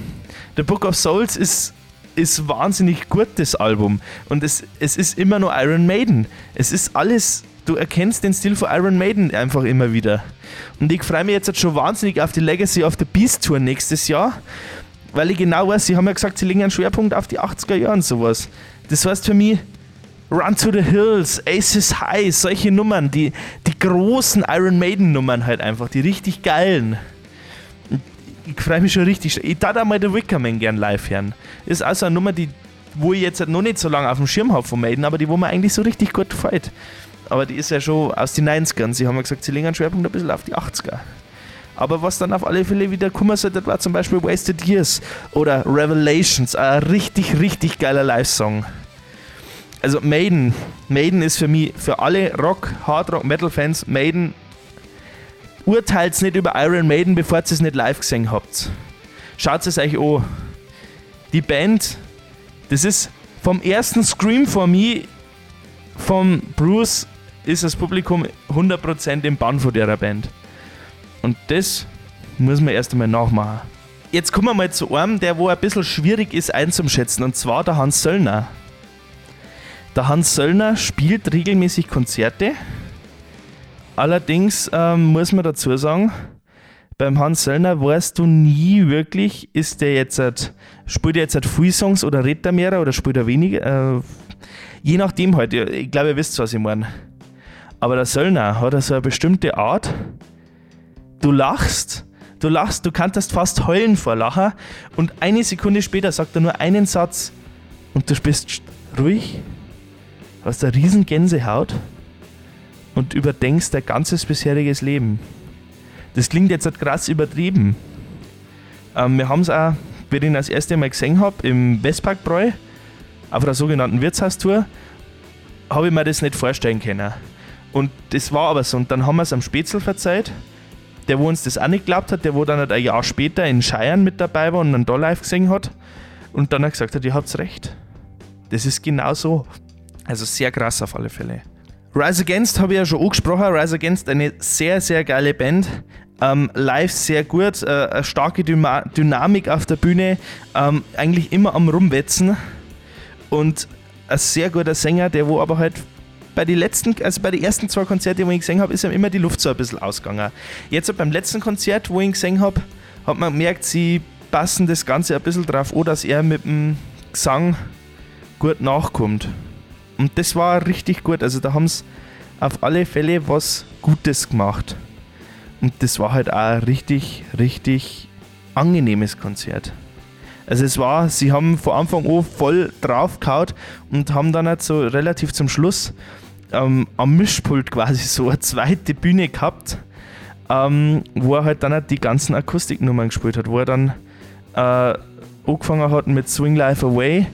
The Book of Souls ist, ist wahnsinnig gut, das Album. Und es, es ist immer nur Iron Maiden. Es ist alles du erkennst den Stil von Iron Maiden einfach immer wieder. Und ich freue mich jetzt schon wahnsinnig auf die Legacy of the Beast Tour nächstes Jahr, weil ich genau weiß, sie haben ja gesagt, sie legen einen Schwerpunkt auf die 80er Jahre und sowas. Das heißt für mich, Run to the Hills, Aces High, solche Nummern, die, die großen Iron Maiden Nummern halt einfach, die richtig geilen. Ich freue mich schon richtig. Ich darf mal The Wickerman gern live hören. Ist also eine Nummer, die, wo ich jetzt noch nicht so lange auf dem Schirm habe von Maiden, aber die, wo mir eigentlich so richtig gut gefällt. Aber die ist ja schon aus den 90ern. Sie haben ja gesagt, sie legen einen Schwerpunkt ein bisschen auf die 80er. Aber was dann auf alle Fälle wieder kommen sollte, war zum Beispiel Wasted Years oder Revelations. Ein richtig, richtig geiler Live-Song. Also Maiden. Maiden ist für mich, für alle Rock, Hard Rock, Metal-Fans, Maiden. Urteilt nicht über Iron Maiden, bevor ihr es nicht live gesehen habt. Schaut es euch an. Die Band, das ist vom ersten Scream for Me vom Bruce ist das Publikum 100% im Bann von der Band. Und das muss man erst einmal nachmachen. Jetzt kommen wir mal zu einem, der wo ein bisschen schwierig ist einzuschätzen, und zwar der Hans Söllner. Der Hans Söllner spielt regelmäßig Konzerte. Allerdings ähm, muss man dazu sagen, beim Hans Söllner weißt du nie wirklich, ist der jetzt, halt, spielt er jetzt halt viel Songs oder redet er mehr oder spielt er weniger? Äh, je nachdem halt. Ich glaube, ihr wisst, was ich meine. Aber der Söllner hat so eine bestimmte Art. Du lachst, du lachst, du kannst fast heulen vor Lachen und eine Sekunde später sagt er nur einen Satz und du bist ruhig, hast eine riesen Gänsehaut und überdenkst dein ganzes bisheriges Leben. Das klingt jetzt halt krass übertrieben. Ähm, wir haben es auch, wie ich ihn das erste Mal gesehen habe, im Westparkbräu auf einer sogenannten Wirtshaustour, habe ich mir das nicht vorstellen können. Und das war aber so. Und dann haben wir es am Spätzl verzeiht, der wo uns das auch nicht geglaubt hat, der wo dann halt ein Jahr später in Scheiern mit dabei war und dann da live gesehen hat. Und dann hat gesagt hat, ihr habt recht. Das ist genau so. Also sehr krass auf alle Fälle. Rise Against habe ich ja schon angesprochen. Rise Against eine sehr, sehr geile Band. Ähm, live sehr gut, äh, eine starke Dyma Dynamik auf der Bühne, ähm, eigentlich immer am Rumwetzen und ein sehr guter Sänger, der wo aber halt bei den letzten, also bei den ersten zwei Konzerten, wo ich gesehen habe, ist ihm immer die Luft so ein bisschen ausgegangen. Jetzt beim letzten Konzert, wo ich gesehen habe, hat man gemerkt, sie passen das Ganze ein bisschen drauf an, dass er mit dem Gesang gut nachkommt. Und das war richtig gut. Also da haben sie auf alle Fälle was Gutes gemacht. Und das war halt auch ein richtig, richtig angenehmes Konzert. Also es war, sie haben von Anfang an voll drauf gehauen und haben dann halt so relativ zum Schluss ähm, am Mischpult quasi so eine zweite Bühne gehabt, ähm, wo er halt dann halt die ganzen Akustiknummern gespielt hat, wo er dann äh, angefangen hat mit Swing Life Away,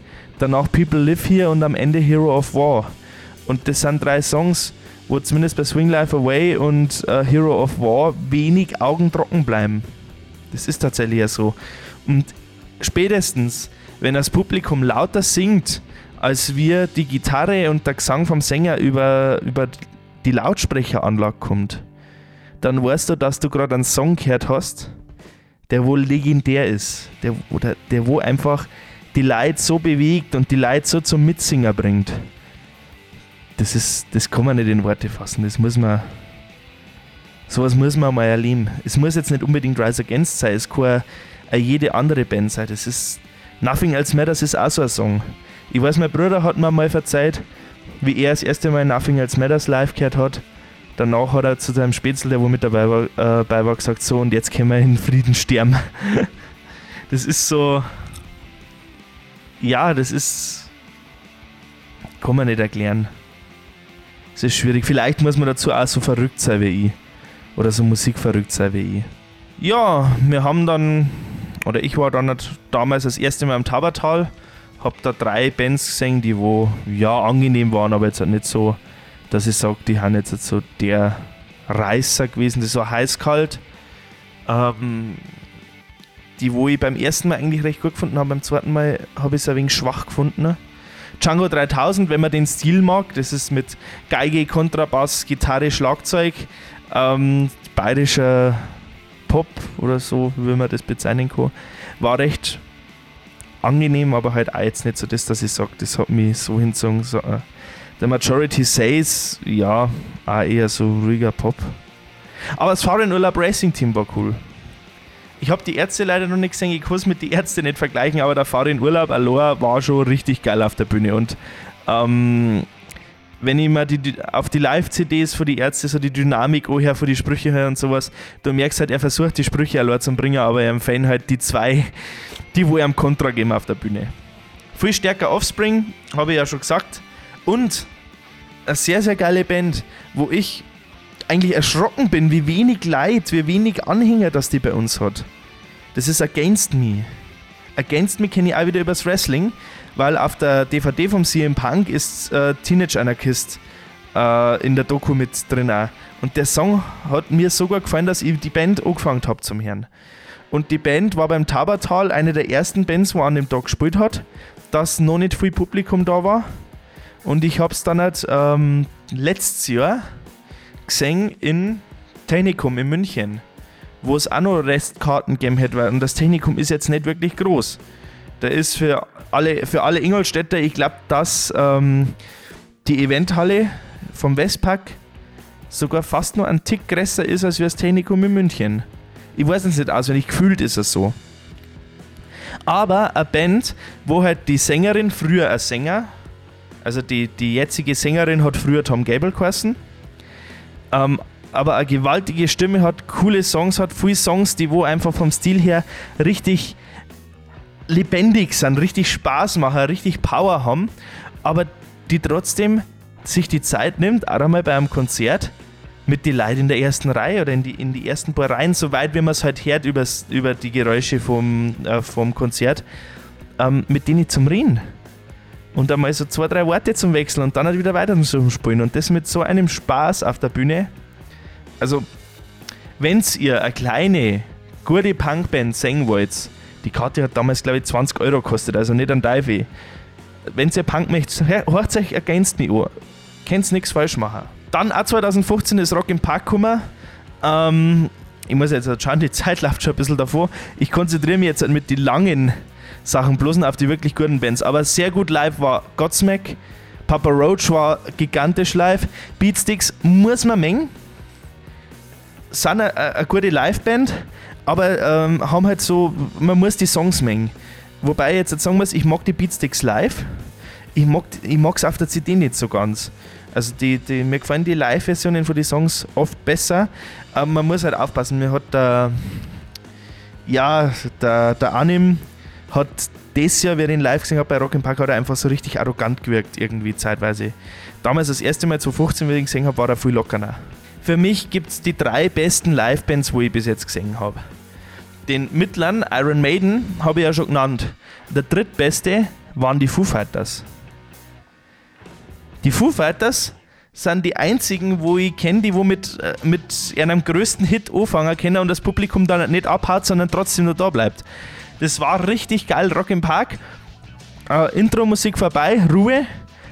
danach People Live Here und am Ende Hero of War. Und das sind drei Songs, wo zumindest bei Swing Life Away und äh, Hero of War wenig Augen trocken bleiben. Das ist tatsächlich ja so. Und spätestens, wenn das Publikum lauter singt, als wir die Gitarre und der Gesang vom Sänger über, über die Lautsprecheranlage kommt, dann weißt du, dass du gerade einen Song gehört hast, der wohl legendär ist, der, oder der wo einfach die Leute so bewegt und die Leute so zum Mitsinger bringt. Das ist, das kann man nicht in Worte fassen. Das muss man, sowas muss man mal erleben. Es muss jetzt nicht unbedingt Rise Against sein, es kann jede andere Band sein. Das ist Nothing Else Matters ist auch so ein Song. Ich weiß, mein Bruder hat mir mal verzeiht, wie er das erste Mal Nothing Else Matters live gehört hat. Danach hat er zu seinem Spätzle, der wo mit dabei war, äh, war, gesagt, so und jetzt können wir in Frieden sterben. das ist so. Ja, das ist. Kann man nicht erklären. Das ist schwierig. Vielleicht muss man dazu auch so verrückt sein wie ich. Oder so musikverrückt sein wie ich. Ja, wir haben dann oder ich war dann damals das erste Mal im Tabertal, habe da drei Bands gesehen, die wo ja angenehm waren, aber jetzt halt nicht so, dass ich sage, die haben jetzt so der Reißer gewesen, das war heiß-kalt. Ähm, die, wo ich beim ersten Mal eigentlich recht gut gefunden habe, beim zweiten Mal habe ich es ein wenig schwach gefunden. Django 3000, wenn man den Stil mag, das ist mit Geige, Kontrabass, Gitarre, Schlagzeug, ähm, bayerischer Pop oder so, wie man das bezeichnen kann, war recht angenehm, aber halt auch jetzt nicht so das, dass ich sage, das hat mich so hinzogen. So, äh, der Majority Says, ja, auch eher so ruhiger Pop. Aber das Fahrradurlaub Racing Team war cool. Ich habe die Ärzte leider noch nicht gesehen, ich kann es mit den Ärzten nicht vergleichen, aber der Fahrer in Urlaub Aloha war schon richtig geil auf der Bühne. Und ähm, wenn ich mal die, die, auf die Live-CDs von die Ärzte so die Dynamik anhöre, von die Sprüche her und sowas, du merkst halt, er versucht die Sprüche allein zu bringen, aber er empfiehlt halt die zwei, die wo er am Kontra geben auf der Bühne. Viel stärker Offspring, habe ich ja schon gesagt. Und eine sehr, sehr geile Band, wo ich eigentlich erschrocken bin, wie wenig Leid, wie wenig Anhänger das die bei uns hat. Das ist Against Me. Against Me kenne ich auch wieder übers Wrestling, weil auf der DVD vom CM Punk ist äh, Teenage Anarchist äh, in der Doku mit drin auch. Und der Song hat mir sogar gefallen, dass ich die Band angefangen habe zum Hören. Und die Band war beim Tabertal eine der ersten Bands, wo an dem Tag gespielt hat, dass noch nicht viel Publikum da war. Und ich habe es dann halt ähm, letztes Jahr gesehen in Technikum in München, wo es auch noch Restkarten gegeben hätte. Und das Technikum ist jetzt nicht wirklich groß. Da ist für alle, für alle Ingolstädter, ich glaube, dass ähm, die Eventhalle vom Westpark sogar fast nur ein Tick größer ist als das Technikum in München. Ich weiß es nicht auswendig, gefühlt ist es so. Aber eine Band, wo halt die Sängerin früher ein Sänger, also die, die jetzige Sängerin hat früher Tom Gable geheißen ähm, aber eine gewaltige Stimme hat, coole Songs hat, viele Songs, die wo einfach vom Stil her richtig lebendig sind, richtig Spaß machen, richtig Power haben, aber die trotzdem sich die Zeit nimmt, auch einmal bei einem Konzert mit den Leuten in der ersten Reihe oder in die, in die ersten paar Reihen, so weit wie man es halt hört über die Geräusche vom, äh, vom Konzert, ähm, mit denen zum Reden und einmal so zwei, drei Worte zum Wechseln und dann halt wieder weiter zum Spielen. Und das mit so einem Spaß auf der Bühne. Also, wenn ihr eine kleine, gute Punkband singen wollt, die Karte hat damals, glaube ich, 20 Euro gekostet, also nicht ein Teufel. Wenn ihr Punk möchtet, hört euch ergänzt mich an. Könnt nichts falsch machen. Dann auch 2015 ist Rock im Park gekommen. Ähm, ich muss jetzt schauen, die Zeit läuft schon ein bisschen davor. Ich konzentriere mich jetzt mit den langen Sachen, bloß auf die wirklich guten Bands. Aber sehr gut live war Godsmack, Papa Roach war gigantisch live, Beatsticks muss man mengen. Sind eine, eine gute Liveband, aber ähm, haben halt so, man muss die Songs mengen. Wobei ich jetzt sagen muss, ich mag die Beatsticks live, ich mag es auf der CD nicht so ganz. Also die, die, mir gefallen die Live-Versionen von den Songs oft besser, aber man muss halt aufpassen. Mir hat der, ja, der, der Anim hat das Jahr, wer den live gesehen hat bei Rock Park, hat er einfach so richtig arrogant gewirkt, irgendwie zeitweise. Damals das erste Mal 2015, wie ich ihn gesehen habe, war er viel lockerer. Für mich gibt es die drei besten Live-Bands, wo ich bis jetzt gesehen habe. Den mittleren Iron Maiden habe ich ja schon genannt. Der drittbeste waren die Foo Fighters. Die Foo Fighters sind die einzigen, wo ich kenne, die wo mit, äh, mit einem größten Hit anfangen können und das Publikum dann nicht abhaut, sondern trotzdem nur da bleibt. Das war richtig geil, Rock im Park. Äh, Intro-Musik vorbei, Ruhe.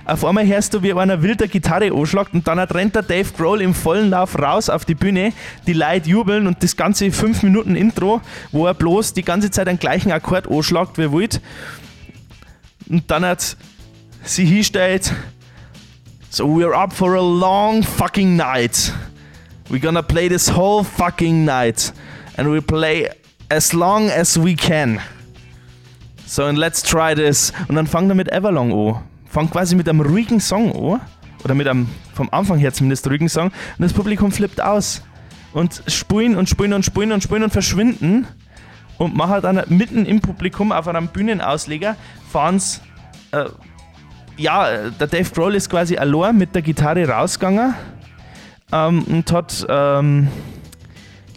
Auf einmal hörst du, wie einer wilder Gitarre anschlagt und dann rennt der Dave Grohl im vollen Lauf raus auf die Bühne. Die Leute jubeln und das ganze 5 Minuten Intro, wo er bloß die ganze Zeit den gleichen Akkord anschlagt wie wild. Und dann hat sie hinstellt, so we're up for a long fucking night. We're gonna play this whole fucking night. And we play as long as we can. So, and let's try this. Und dann fang er mit Everlong an. Fang quasi mit einem ruhigen Song an. Oder mit einem, vom Anfang her zumindest, ruhigen Song. Und das Publikum flippt aus. Und spulen und spulen und spulen und spulen und verschwinden. Und machen dann mitten im Publikum auf einem Bühnenausleger, fahren's. Äh, ja, der Dave Grohl ist quasi allein mit der Gitarre rausgegangen ähm, und hat. Ähm,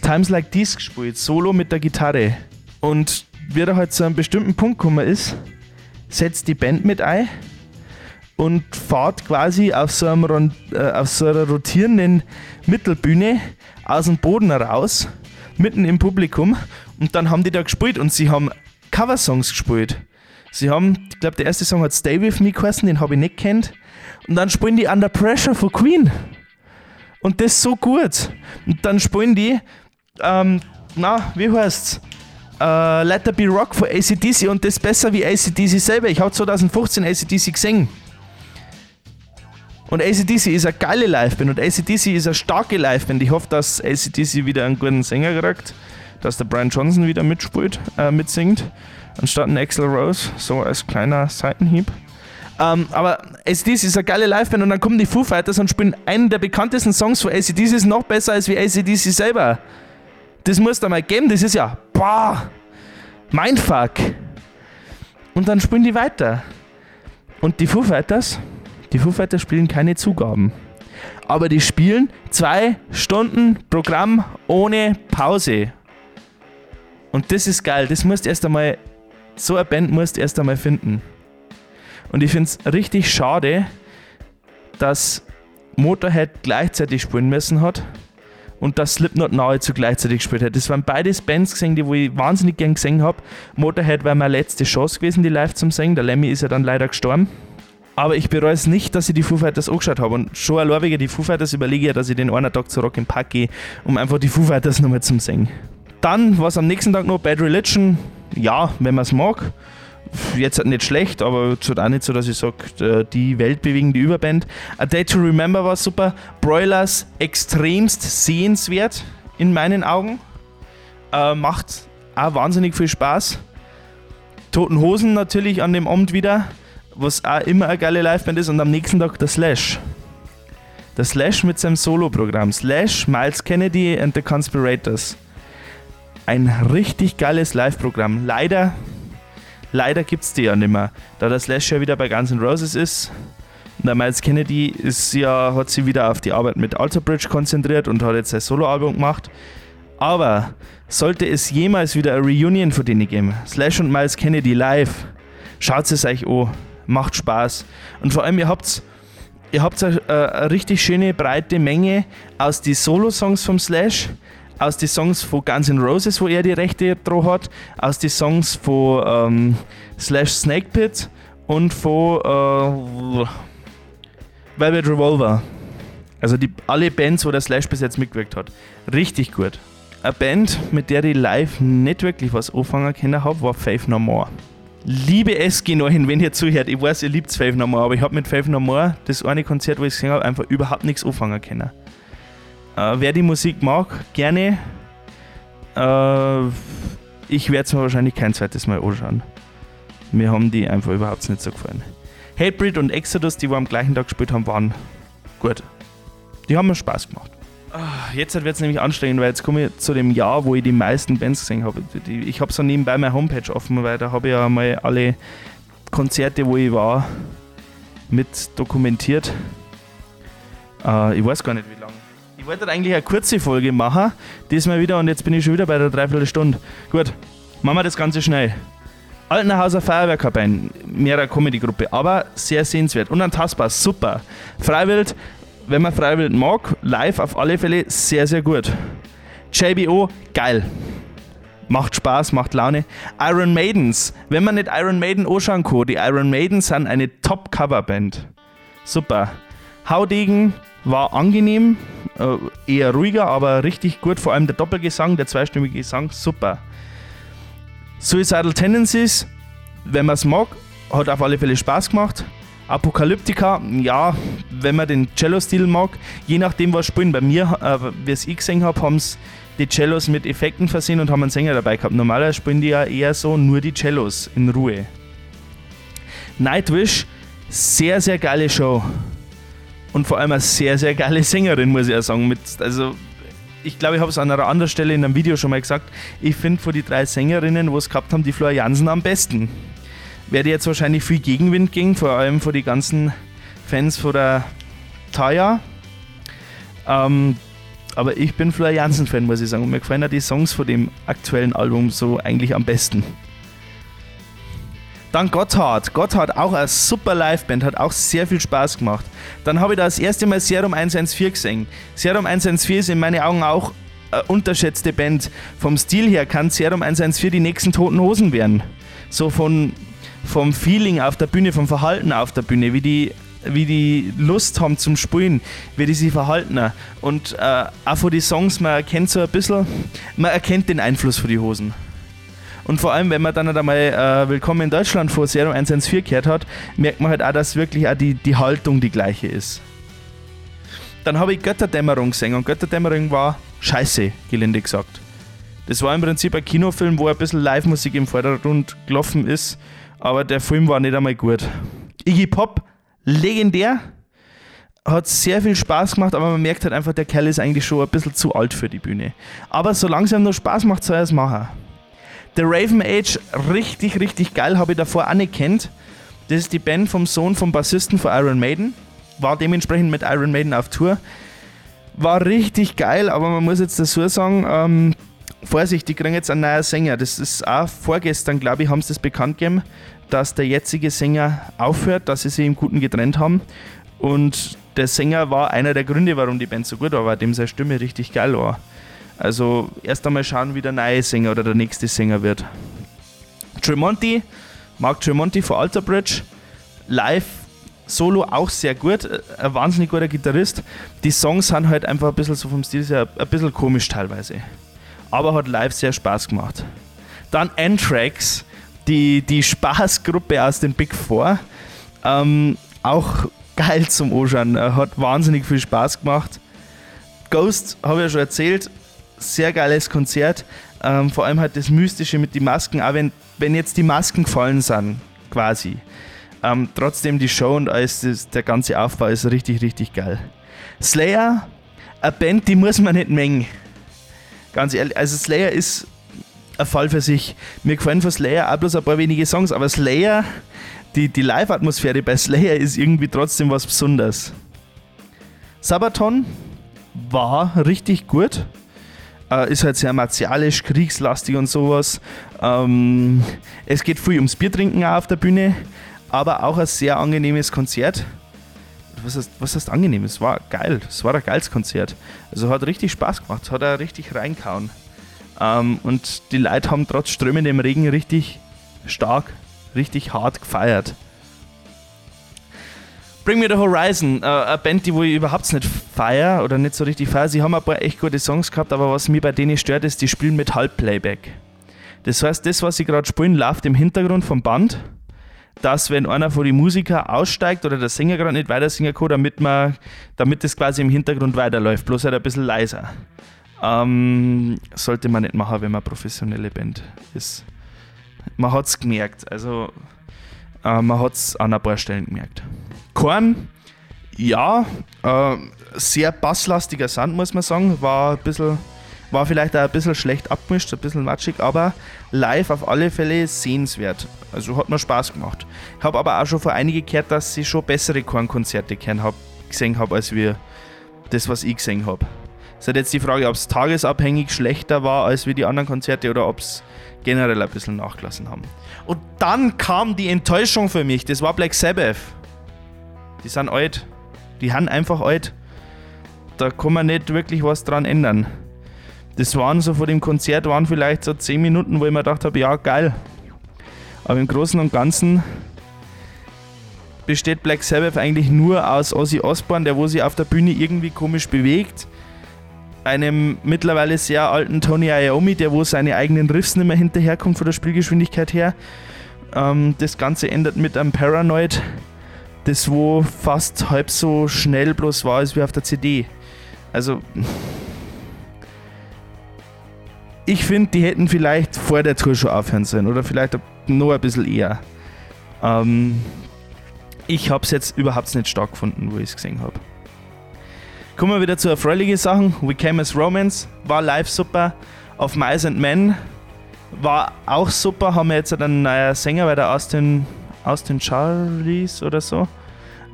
Times Like This gespielt, solo mit der Gitarre. Und wie er halt zu einem bestimmten Punkt gekommen ist, setzt die Band mit ein und fahrt quasi auf so, einem, äh, auf so einer rotierenden Mittelbühne aus dem Boden raus, mitten im Publikum. Und dann haben die da gespielt und sie haben Coversongs gespielt. Sie haben, ich glaube, der erste Song hat Stay With Me geheißen, den habe ich nicht kennt. Und dann spielen die Under Pressure von Queen. Und das so gut. Und dann spielen die, ähm, na, wie heißt's? Uh, Let There Be Rock von ACDC und das besser wie ACDC selber. Ich habe 2015 ACDC gesehen. Und ACDC ist eine geile Liveband und ACDC ist eine starke Liveband. Ich hoffe, dass ACDC wieder einen guten Sänger kriegt, dass der Brian Johnson wieder mitspielt, äh, mitsingt, anstatt ein Axel Rose, so als kleiner Seitenhieb. Ähm, aber ACDC ist eine geile Liveband und dann kommen die Foo Fighters und spielen einen der bekanntesten Songs von ACDC, ist noch besser als wie ACDC selber. Das muss da mal geben, das ist ja, boah, mein Fuck. Und dann spielen die weiter. Und die Foo Fighters, die Foo Fighters spielen keine Zugaben. Aber die spielen zwei Stunden Programm ohne Pause. Und das ist geil. Das musst erst einmal, so eine Band musst erst einmal finden. Und ich finde es richtig schade, dass Motorhead gleichzeitig spielen müssen hat und dass Slipknot nahezu gleichzeitig gespielt hat. Das waren beides Bands gesehen, die wo ich wahnsinnig gern gesehen habe. Motorhead war meine letzte Chance gewesen, die live zum Singen. Der Lemmy ist ja dann leider gestorben. Aber ich bereue es nicht, dass ich die Foo Fighters angeschaut habe. Und schon allein wegen die Foo Fighters überlege ich, dass ich den einen Tag zu Rock im Park gehe, um einfach die Foo Fighters nochmal zum Singen. Dann war es am nächsten Tag noch Bad Religion. Ja, wenn man es mag jetzt nicht schlecht, aber es auch nicht so, dass ich sage, äh, die weltbewegende Überband. A Day to Remember war super. Broilers extremst sehenswert in meinen Augen. Äh, macht auch wahnsinnig viel Spaß. Toten Hosen natürlich an dem Abend wieder, was auch immer eine geile Liveband ist. Und am nächsten Tag der Slash. Der Slash mit seinem Solo-Programm. Slash, Miles Kennedy and the Conspirators. Ein richtig geiles Live-Programm. Leider Leider gibt es die ja nicht mehr. Da der Slash ja wieder bei Guns N' Roses ist, der Miles Kennedy ist ja, hat sich wieder auf die Arbeit mit Alter Bridge konzentriert und hat jetzt sein Soloalbum gemacht. Aber sollte es jemals wieder eine Reunion von denen geben, Slash und Miles Kennedy live, schaut es euch an. Macht Spaß. Und vor allem, ihr habt ihr habt eine, eine richtig schöne breite Menge aus den Solo-Songs vom Slash, aus den Songs von Guns N' Roses, wo er die Rechte drauf hat, aus den Songs von ähm, Slash Snake Pit und von äh, Velvet Revolver. Also die, alle Bands, wo der Slash bis jetzt mitgewirkt hat. Richtig gut. Eine Band, mit der ich live nicht wirklich was anfangen können habe, war Faith No More. Liebe es genau hin, wenn ihr zuhört. Ich weiß, ihr liebt Faith No More, aber ich habe mit Faith No More das eine Konzert, wo ich gesehen habe, einfach überhaupt nichts anfangen können. Äh, wer die Musik mag, gerne. Äh, ich werde es mir wahrscheinlich kein zweites Mal anschauen. Mir haben die einfach überhaupt nicht so gefallen. Hatebreed und Exodus, die wir am gleichen Tag gespielt haben, waren gut. Die haben mir Spaß gemacht. Ah, jetzt wird es nämlich anstrengend, weil jetzt komme ich zu dem Jahr, wo ich die meisten Bands gesehen habe. Ich habe so nebenbei meine Homepage offen, weil da habe ich ja mal alle Konzerte, wo ich war, mit dokumentiert. Uh, ich weiß gar nicht, wie lange. Ich wollte eigentlich eine kurze Folge machen, diesmal wieder und jetzt bin ich schon wieder bei der Dreiviertelstunde. Gut, machen wir das Ganze schnell. Altenhauser Feuerwehrkapellen, mehrere Comedy-Gruppe, aber sehr sehenswert. Unantastbar, super. Freiwild, wenn man Freiwild mag, live auf alle Fälle sehr, sehr gut. JBO, geil. Macht Spaß, macht Laune. Iron Maidens, wenn man nicht Iron Maiden anschauen kann, die Iron Maidens sind eine Top-Cover-Band. Super. Haudegen war angenehm, äh, eher ruhiger, aber richtig gut. Vor allem der Doppelgesang, der zweistimmige Gesang, super. Suicidal Tendencies, wenn man es mag, hat auf alle Fälle Spaß gemacht. Apokalyptika, ja, wenn man den Cello-Stil mag, je nachdem was spielen. Bei mir, äh, wie es ich gesehen habe, haben es die Cellos mit Effekten versehen und haben einen Sänger dabei gehabt. Normalerweise spielen die ja eher so nur die Cellos in Ruhe. Nightwish, sehr, sehr geile Show und vor allem eine sehr, sehr geile Sängerin, muss ich ja sagen. Mit, also, ich glaube, ich habe es an einer anderen Stelle in einem Video schon mal gesagt. Ich finde von den drei Sängerinnen, wo es gehabt haben, die Flor Jansen am besten. Werde jetzt wahrscheinlich viel Gegenwind gehen, vor allem von den ganzen Fans von der Taya. Ähm, aber ich bin Flor Jansen-Fan, muss ich sagen. Und mir gefallen auch die Songs von dem aktuellen Album so eigentlich am besten. Dann Gotthard. Gotthard, auch eine super Liveband, hat auch sehr viel Spaß gemacht. Dann habe ich da das erste Mal Serum 114 gesehen. Serum 114 ist in meinen Augen auch eine unterschätzte Band. Vom Stil her kann Serum 114 die nächsten Toten Hosen werden. So von, vom Feeling auf der Bühne, vom Verhalten auf der Bühne, wie die wie die Lust haben zum Spielen, wie die sich verhalten. Und äh, auch von den Songs, man erkennt so ein bisschen, man erkennt den Einfluss von den Hosen. Und vor allem, wenn man dann halt einmal äh, Willkommen in Deutschland vor Serum 114 gehört hat, merkt man halt auch, dass wirklich auch die, die Haltung die gleiche ist. Dann habe ich Götterdämmerung gesehen und Götterdämmerung war scheiße, gelinde gesagt. Das war im Prinzip ein Kinofilm, wo ein bisschen Live-Musik im Vordergrund gelaufen ist, aber der Film war nicht einmal gut. Iggy Pop, legendär, hat sehr viel Spaß gemacht, aber man merkt halt einfach, der Kerl ist eigentlich schon ein bisschen zu alt für die Bühne. Aber solange es ihm noch Spaß macht, soll er es machen. The Raven Age, richtig, richtig geil, habe ich davor kennt. Das ist die Band vom Sohn vom Bassisten von Iron Maiden. War dementsprechend mit Iron Maiden auf Tour. War richtig geil, aber man muss jetzt dazu sagen, ähm, Vorsicht, die kriegen jetzt einen neuen Sänger. Das ist auch vorgestern, glaube ich, haben sie das bekannt gegeben, dass der jetzige Sänger aufhört, dass sie sich im Guten getrennt haben. Und der Sänger war einer der Gründe, warum die Band so gut war, weil dem seine Stimme richtig geil war. Also erst einmal schauen, wie der neue Sänger oder der nächste Sänger wird. Tremonti, Mark Tremonti von Alter Bridge, live Solo auch sehr gut, ein wahnsinnig guter Gitarrist. Die Songs sind halt einfach ein bisschen so vom Stil her ein bisschen komisch teilweise. Aber hat live sehr Spaß gemacht. Dann Anthrax, die, die Spaßgruppe aus den Big Four. Ähm, auch geil zum Anschauen, hat wahnsinnig viel Spaß gemacht. Ghost, habe ich ja schon erzählt, sehr geiles Konzert. Ähm, vor allem halt das Mystische mit den Masken, auch wenn, wenn jetzt die Masken gefallen sind, quasi. Ähm, trotzdem die Show und alles, das, der ganze Aufbau ist richtig, richtig geil. Slayer, eine Band, die muss man nicht mengen. Ganz ehrlich, also Slayer ist ein Fall für sich. Mir gefallen von Slayer auch bloß ein paar wenige Songs, aber Slayer, die, die Live-Atmosphäre bei Slayer ist irgendwie trotzdem was Besonderes. Sabaton war richtig gut. Äh, ist halt sehr martialisch, kriegslastig und sowas. Ähm, es geht viel ums Biertrinken auch auf der Bühne, aber auch ein sehr angenehmes Konzert. Was heißt, was heißt angenehm? Es war geil. Es war ein geiles Konzert. Also hat richtig Spaß gemacht, hat er richtig reinkauen. Ähm, und die Leute haben trotz strömendem Regen richtig stark, richtig hart gefeiert. Bring Me the Horizon, äh, eine Band, die ich überhaupt nicht feier oder nicht so richtig feier. Sie haben ein paar echt gute Songs gehabt, aber was mir bei denen stört, ist, die spielen mit Halbplayback. Das heißt, das, was sie gerade spielen, läuft im Hintergrund vom Band, dass wenn einer von den Musikern aussteigt oder der Sänger gerade nicht weiter singen kann, damit, man, damit das quasi im Hintergrund weiterläuft, bloß halt ein bisschen leiser. Ähm, sollte man nicht machen, wenn man professionelle Band ist. Man hat es gemerkt, also äh, man hat es an ein paar Stellen gemerkt. Korn, ja, äh, sehr basslastiger Sand, muss man sagen. War ein bisschen, war vielleicht auch ein bisschen schlecht abgemischt, ein bisschen matschig, aber live auf alle Fälle sehenswert. Also hat mir Spaß gemacht. Ich habe aber auch schon vor einige gehört, dass sie schon bessere Korn-Konzerte hab, gesehen habe, als wir das, was ich gesehen habe. Es ist jetzt die Frage, ob es tagesabhängig schlechter war als wie die anderen Konzerte oder ob es generell ein bisschen nachgelassen haben. Und dann kam die Enttäuschung für mich. Das war Black Sabbath. Die sind alt. Die haben einfach alt. Da kann man nicht wirklich was dran ändern. Das waren so vor dem Konzert waren vielleicht so 10 Minuten, wo ich mir gedacht habe, ja geil. Aber im Großen und Ganzen besteht Black Sabbath eigentlich nur aus Ozzy Osbourne, der wo sich auf der Bühne irgendwie komisch bewegt. Einem mittlerweile sehr alten Tony Iommi, der wo seine eigenen Riffs nicht mehr hinterherkommt von der Spielgeschwindigkeit her. Ähm, das Ganze endet mit einem Paranoid, das wo fast halb so schnell bloß war als wie auf der CD. Also ich finde, die hätten vielleicht vor der Tour schon aufhören sollen oder vielleicht noch ein bisschen eher. Ähm, ich habe es jetzt überhaupt nicht stark gefunden, wo ich es gesehen habe. Kommen wir wieder zu erfreulichen Sachen. We Came as Romance war live super. Auf Mice and Men war auch super. Haben wir jetzt einen neuen Sänger, weil der Austin Austin Charlies oder so.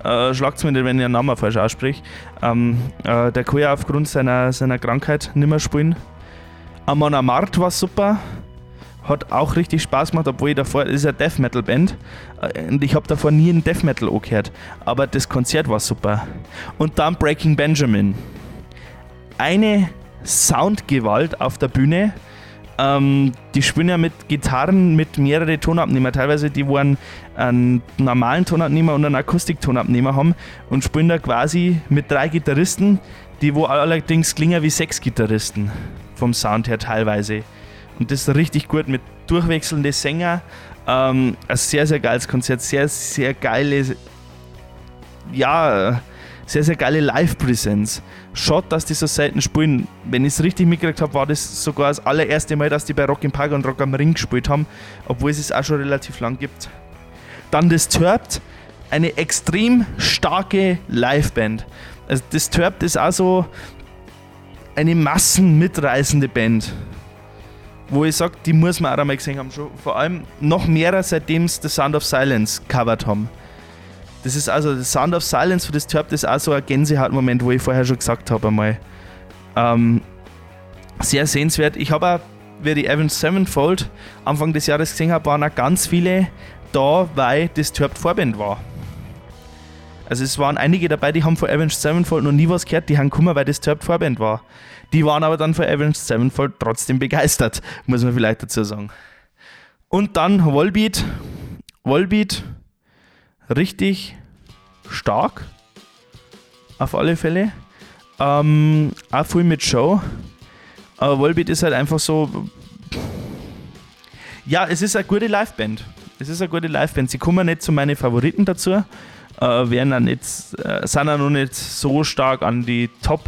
Äh, Schlagt mir nicht, wenn ich den Namen falsch ausspreche. Ähm, äh, der kann ja aufgrund seiner, seiner Krankheit nicht mehr spielen. Amon Amart war super. hat auch richtig Spaß gemacht, obwohl ich davor, das ist eine Death Metal Band äh, und ich habe davor nie einen Death Metal gehört, aber das Konzert war super. Und dann Breaking Benjamin. Eine Soundgewalt auf der Bühne. Ähm, die spielen ja mit Gitarren mit mehreren Tonabnehmer. Teilweise die, wo einen, einen normalen Tonabnehmer und einen Akustiktonabnehmer haben und spielen da quasi mit drei Gitarristen, die wo allerdings klingen wie sechs Gitarristen vom Sound her teilweise. Und das ist richtig gut mit durchwechselnden Sänger. Ähm, ein sehr, sehr geiles Konzert, sehr, sehr geile, ja, sehr, sehr geile Live-Präsenz. Schade, dass die so selten spielen. Wenn ich es richtig mitgekriegt habe, war das sogar das allererste Mal, dass die bei Rock im Park und Rock am Ring gespielt haben, obwohl es es auch schon relativ lang gibt. Dann das Turbt, eine extrem starke Liveband. Also das Turbt ist auch so eine massenmitreißende Band wo ich sage, die muss man auch einmal gesehen haben. Vor allem noch mehr, seitdem sie The Sound of Silence covered haben. Das ist also The Sound of Silence für das Turb, ist auch so ein Gänsehautmoment, wo ich vorher schon gesagt habe einmal. Ähm, sehr sehenswert. Ich habe auch, wie die Avenged Sevenfold Anfang des Jahres gesehen habe, waren auch ganz viele da, weil das Turb Vorband war. Also es waren einige dabei, die haben von Avenged Sevenfold noch nie was gehört, die haben gekommen, weil das Turb Vorband war. Die waren aber dann für Avenged Sevenfold trotzdem begeistert, muss man vielleicht dazu sagen. Und dann Volbeat. Volbeat, richtig stark. Auf alle Fälle. Ähm, auch viel mit Show. Aber Volbeat ist halt einfach so. Ja, es ist eine gute Liveband. Es ist eine gute Liveband. Sie kommen nicht zu meinen Favoriten dazu. Äh, werden dann nicht, äh, sind auch noch nicht so stark an die Top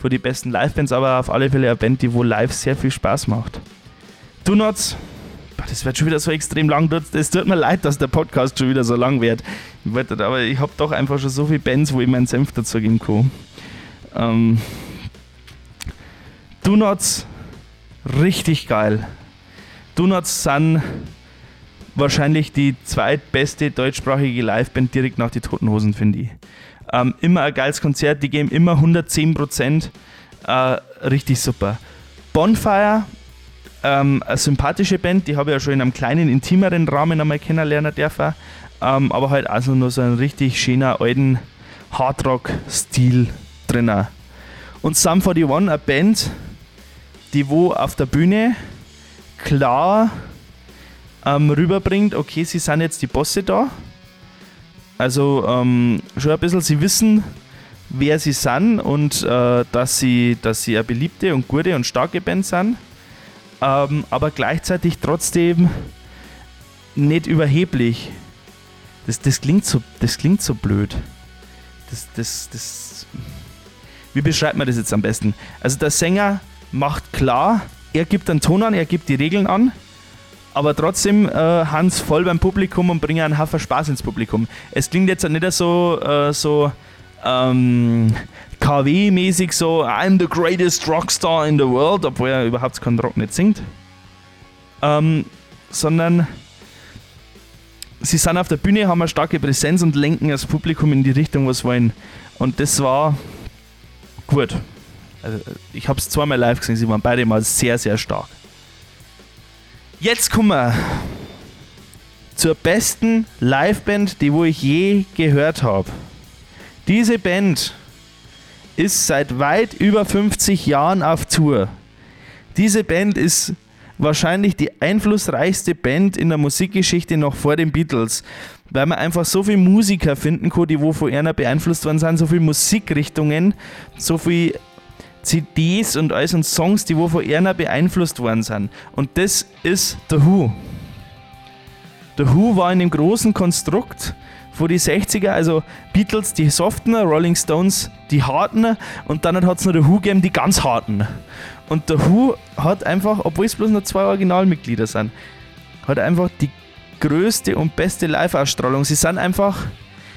für die besten Livebands, aber auf alle Fälle eine Band, die wohl live sehr viel Spaß macht. Do Nots, das wird schon wieder so extrem lang. Es tut mir leid, dass der Podcast schon wieder so lang wird. Aber ich habe doch einfach schon so viele Bands, wo ich meinen Senf dazu geben kann. Ähm, Do Nots, richtig geil. Do Nots sind wahrscheinlich die zweitbeste deutschsprachige Liveband direkt nach die Toten Hosen, finde ich. Ähm, immer ein geiles Konzert, die geben immer 110 Prozent. Äh, richtig super. Bonfire, ähm, eine sympathische Band, die habe ich ja schon in einem kleinen, intimeren Rahmen einmal kennenlernen dürfen. Ähm, aber halt also nur so einen richtig schönen alten Hardrock-Stil drin. Und Sum 41, eine Band, die wo auf der Bühne klar ähm, rüberbringt, okay, sie sind jetzt die Bosse da also ähm, schon ein bisschen, sie wissen, wer sie sind und äh, dass, sie, dass sie eine beliebte und gute und starke Band sind, ähm, aber gleichzeitig trotzdem nicht überheblich. Das, das, klingt, so, das klingt so blöd. Das, das, das, wie beschreibt man das jetzt am besten? Also der Sänger macht klar, er gibt einen Ton an, er gibt die Regeln an aber trotzdem äh, Hans voll beim Publikum und bringen einen Haufen Spaß ins Publikum. Es klingt jetzt nicht so, äh, so ähm, KW-mäßig so I'm the greatest Rockstar in the world, obwohl er überhaupt keinen Rock nicht singt. Ähm, sondern sie sind auf der Bühne, haben eine starke Präsenz und lenken das Publikum in die Richtung, was wollen. Und das war gut. Also ich habe es zweimal live gesehen, sie waren beide mal sehr, sehr stark. Jetzt kommen wir zur besten Liveband, die wo ich je gehört habe. Diese Band ist seit weit über 50 Jahren auf Tour. Diese Band ist wahrscheinlich die einflussreichste Band in der Musikgeschichte noch vor den Beatles, weil man einfach so viele Musiker finden kann, die wo von einer beeinflusst worden sind, so viele Musikrichtungen, so viele CDs und alles und Songs, die wo von Erna beeinflusst worden sind. Und das ist The Who. The Who war in dem großen Konstrukt von die 60er, also Beatles die soften, Rolling Stones die harten und dann hat es noch The Who gegeben, die ganz harten. Und The Who hat einfach, obwohl es bloß noch zwei Originalmitglieder sind, hat einfach die größte und beste Live-Ausstrahlung. Sie sind einfach,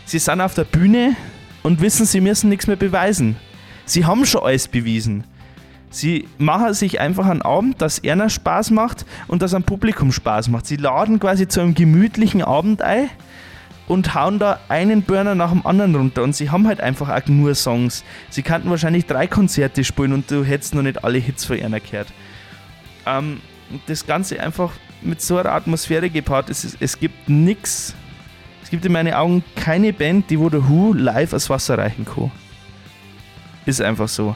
sie sind auf der Bühne und wissen, sie müssen nichts mehr beweisen. Sie haben schon alles bewiesen. Sie machen sich einfach einen Abend, dass einer Spaß macht und dass ein Publikum Spaß macht. Sie laden quasi zu einem gemütlichen Abend ein und hauen da einen Burner nach dem anderen runter. Und sie haben halt einfach auch nur Songs. Sie könnten wahrscheinlich drei Konzerte spielen und du hättest noch nicht alle Hits von einer gehört. Ähm, das Ganze einfach mit so einer Atmosphäre gepaart. Es, es gibt nichts, es gibt in meinen Augen keine Band, die wo der Who live als Wasser reichen kann. Ist einfach so.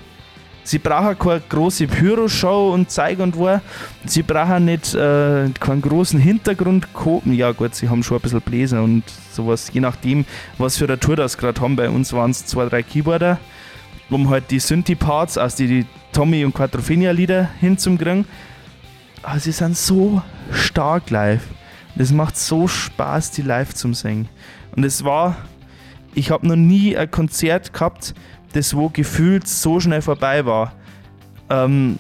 Sie brauchen keine große Pyro-Show und Zeig und wo. Sie brauchen nicht äh, keinen großen Hintergrund. Ja, gut, sie haben schon ein bisschen Bläser und sowas, je nachdem, was für eine Tour das gerade haben. Bei uns waren es zwei, drei Keyboarder, um halt die Synthi-Parts, also die, die Tommy und Quadrophenia-Lieder hinzukriegen. Aber sie sind so stark live. Es macht so Spaß, die live zu singen. Und es war, ich habe noch nie ein Konzert gehabt, das wo gefühlt so schnell vorbei war. Ähm,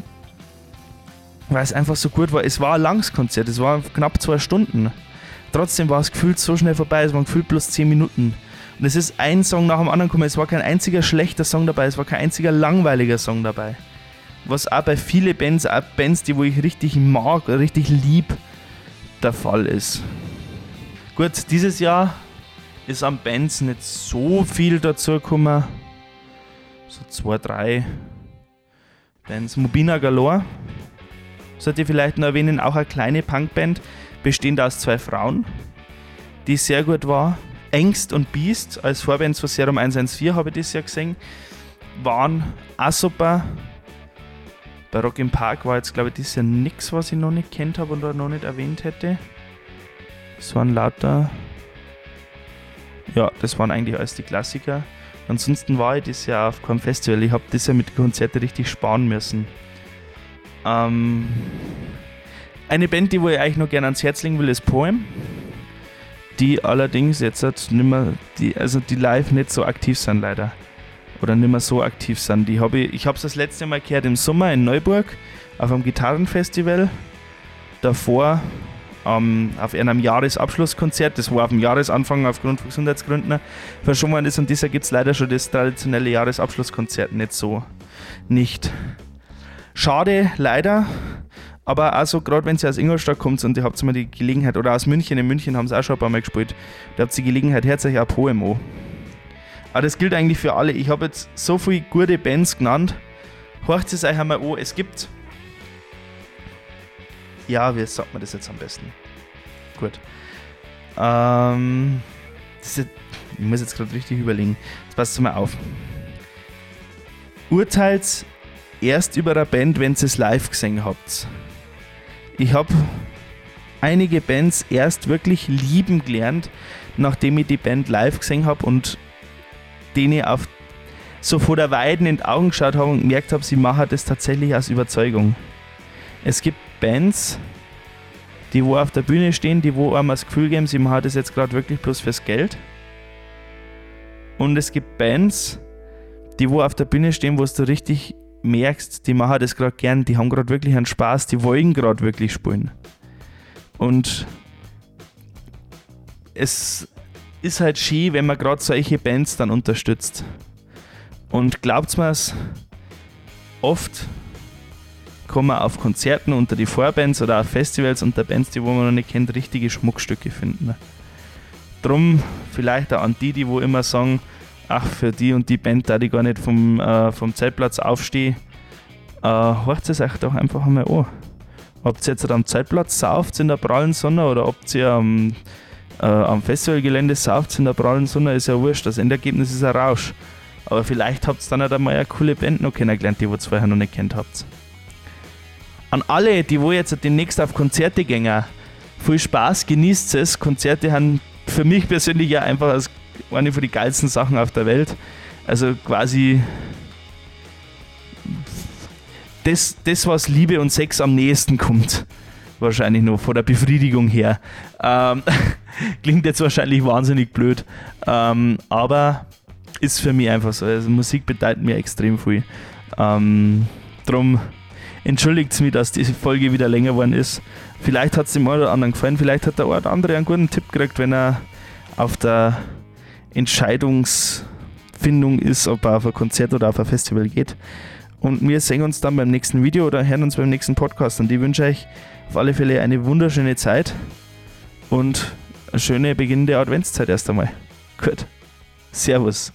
weil es einfach so gut war. Es war ein langes Konzert, es war knapp zwei Stunden. Trotzdem war es gefühlt so schnell vorbei, es waren gefühlt bloß zehn Minuten. Und es ist ein Song nach dem anderen gekommen. Es war kein einziger schlechter Song dabei, es war kein einziger langweiliger Song dabei. Was auch bei vielen Bands, auch Bands, die wo ich richtig mag, richtig lieb, der Fall ist. Gut, dieses Jahr ist an Bands nicht so viel dazu gekommen so zwei, drei Bands. Mobina Galore, sollte ich vielleicht noch erwähnen, auch eine kleine Punkband, bestehend aus zwei Frauen, die sehr gut war. Engst und Beast als Vorbands von Serum 114 habe ich das ja gesehen, waren auch super. Bei Rock im Park war jetzt, glaube ich, das ja nichts, was ich noch nicht kennt habe oder noch nicht erwähnt hätte. Das waren lauter. Ja, das waren eigentlich alles die Klassiker. Ansonsten war ich das ja auf keinem Festival. Ich habe das ja mit Konzerten richtig sparen müssen. Ähm, eine Band, die wo ich eigentlich noch gerne ans Herz legen will, ist Poem. Die allerdings jetzt halt nicht mehr, die, also die live nicht so aktiv sind leider. Oder nicht mehr so aktiv sind. Die hab ich ich habe es das letzte Mal gehört im Sommer in Neuburg auf einem Gitarrenfestival. Davor ähm, auf einem Jahresabschlusskonzert, das war auf dem Jahresanfang aufgrund von Gesundheitsgründen verschoben worden ist und dieser gibt es leider schon das traditionelle Jahresabschlusskonzert nicht so. Nicht. Schade, leider. Aber also gerade wenn sie aus Ingolstadt kommt und ihr habt mal die Gelegenheit, oder aus München, in München haben sie auch schon ein paar Mal gespielt, da habt ihr die Gelegenheit, hört euch auch Poemo. Aber das gilt eigentlich für alle. Ich habe jetzt so viele gute Bands genannt. Horcht es euch einmal an. Es gibt ja, wie sagt man das jetzt am besten? Gut. Ähm, ist, ich muss jetzt gerade richtig überlegen. Jetzt passt mal auf. Urteilt erst über eine Band, wenn ihr es live gesehen habt. Ich habe einige Bands erst wirklich lieben gelernt, nachdem ich die Band live gesehen habe und denen auf so vor der Weiden in die Augen geschaut habe und gemerkt habe, sie machen das tatsächlich aus Überzeugung. Es gibt Bands, die wo auf der Bühne stehen, die wo einem das Gefühl geben, sie machen das jetzt gerade wirklich bloß fürs Geld. Und es gibt Bands, die wo auf der Bühne stehen, wo du richtig merkst, die machen das gerade gern, die haben gerade wirklich einen Spaß, die wollen gerade wirklich spielen. Und es ist halt schön, wenn man gerade solche Bands dann unterstützt. Und glaubt mir oft kann man auf Konzerten unter die Vorbands oder auf Festivals unter Bands, die wo man noch nicht kennt, richtige Schmuckstücke finden. Drum vielleicht auch an die, die wo immer sagen, ach, für die und die Band, da die gar nicht vom, äh, vom Zeltplatz aufstehe, äh, hört es euch doch einfach einmal an. Ob ihr jetzt am Zeltplatz sauft in der prallen Sonne oder ob ihr am, äh, am Festivalgelände sauft in der prallen Sonne, ist ja wurscht. Das Endergebnis ist ein Rausch. Aber vielleicht habt ihr dann halt einmal eine coole Band noch kennengelernt, die ihr vorher noch nicht kennt habt an alle, die wo jetzt demnächst auf Konzerte gehen, viel Spaß, genießt es. Konzerte haben für mich persönlich ja einfach als eine von den geilsten Sachen auf der Welt. Also quasi das, das was Liebe und Sex am nächsten kommt. Wahrscheinlich nur von der Befriedigung her. Ähm, klingt jetzt wahrscheinlich wahnsinnig blöd. Ähm, aber ist für mich einfach so. Also Musik bedeutet mir extrem viel. Ähm, drum entschuldigt mich, dass diese Folge wieder länger geworden ist. Vielleicht hat es dem einen oder anderen gefallen, vielleicht hat der oder andere einen guten Tipp gekriegt, wenn er auf der Entscheidungsfindung ist, ob er auf ein Konzert oder auf ein Festival geht. Und wir sehen uns dann beim nächsten Video oder hören uns beim nächsten Podcast. Und ich wünsche euch auf alle Fälle eine wunderschöne Zeit und eine schöne beginnende Adventszeit erst einmal. Gut. Servus.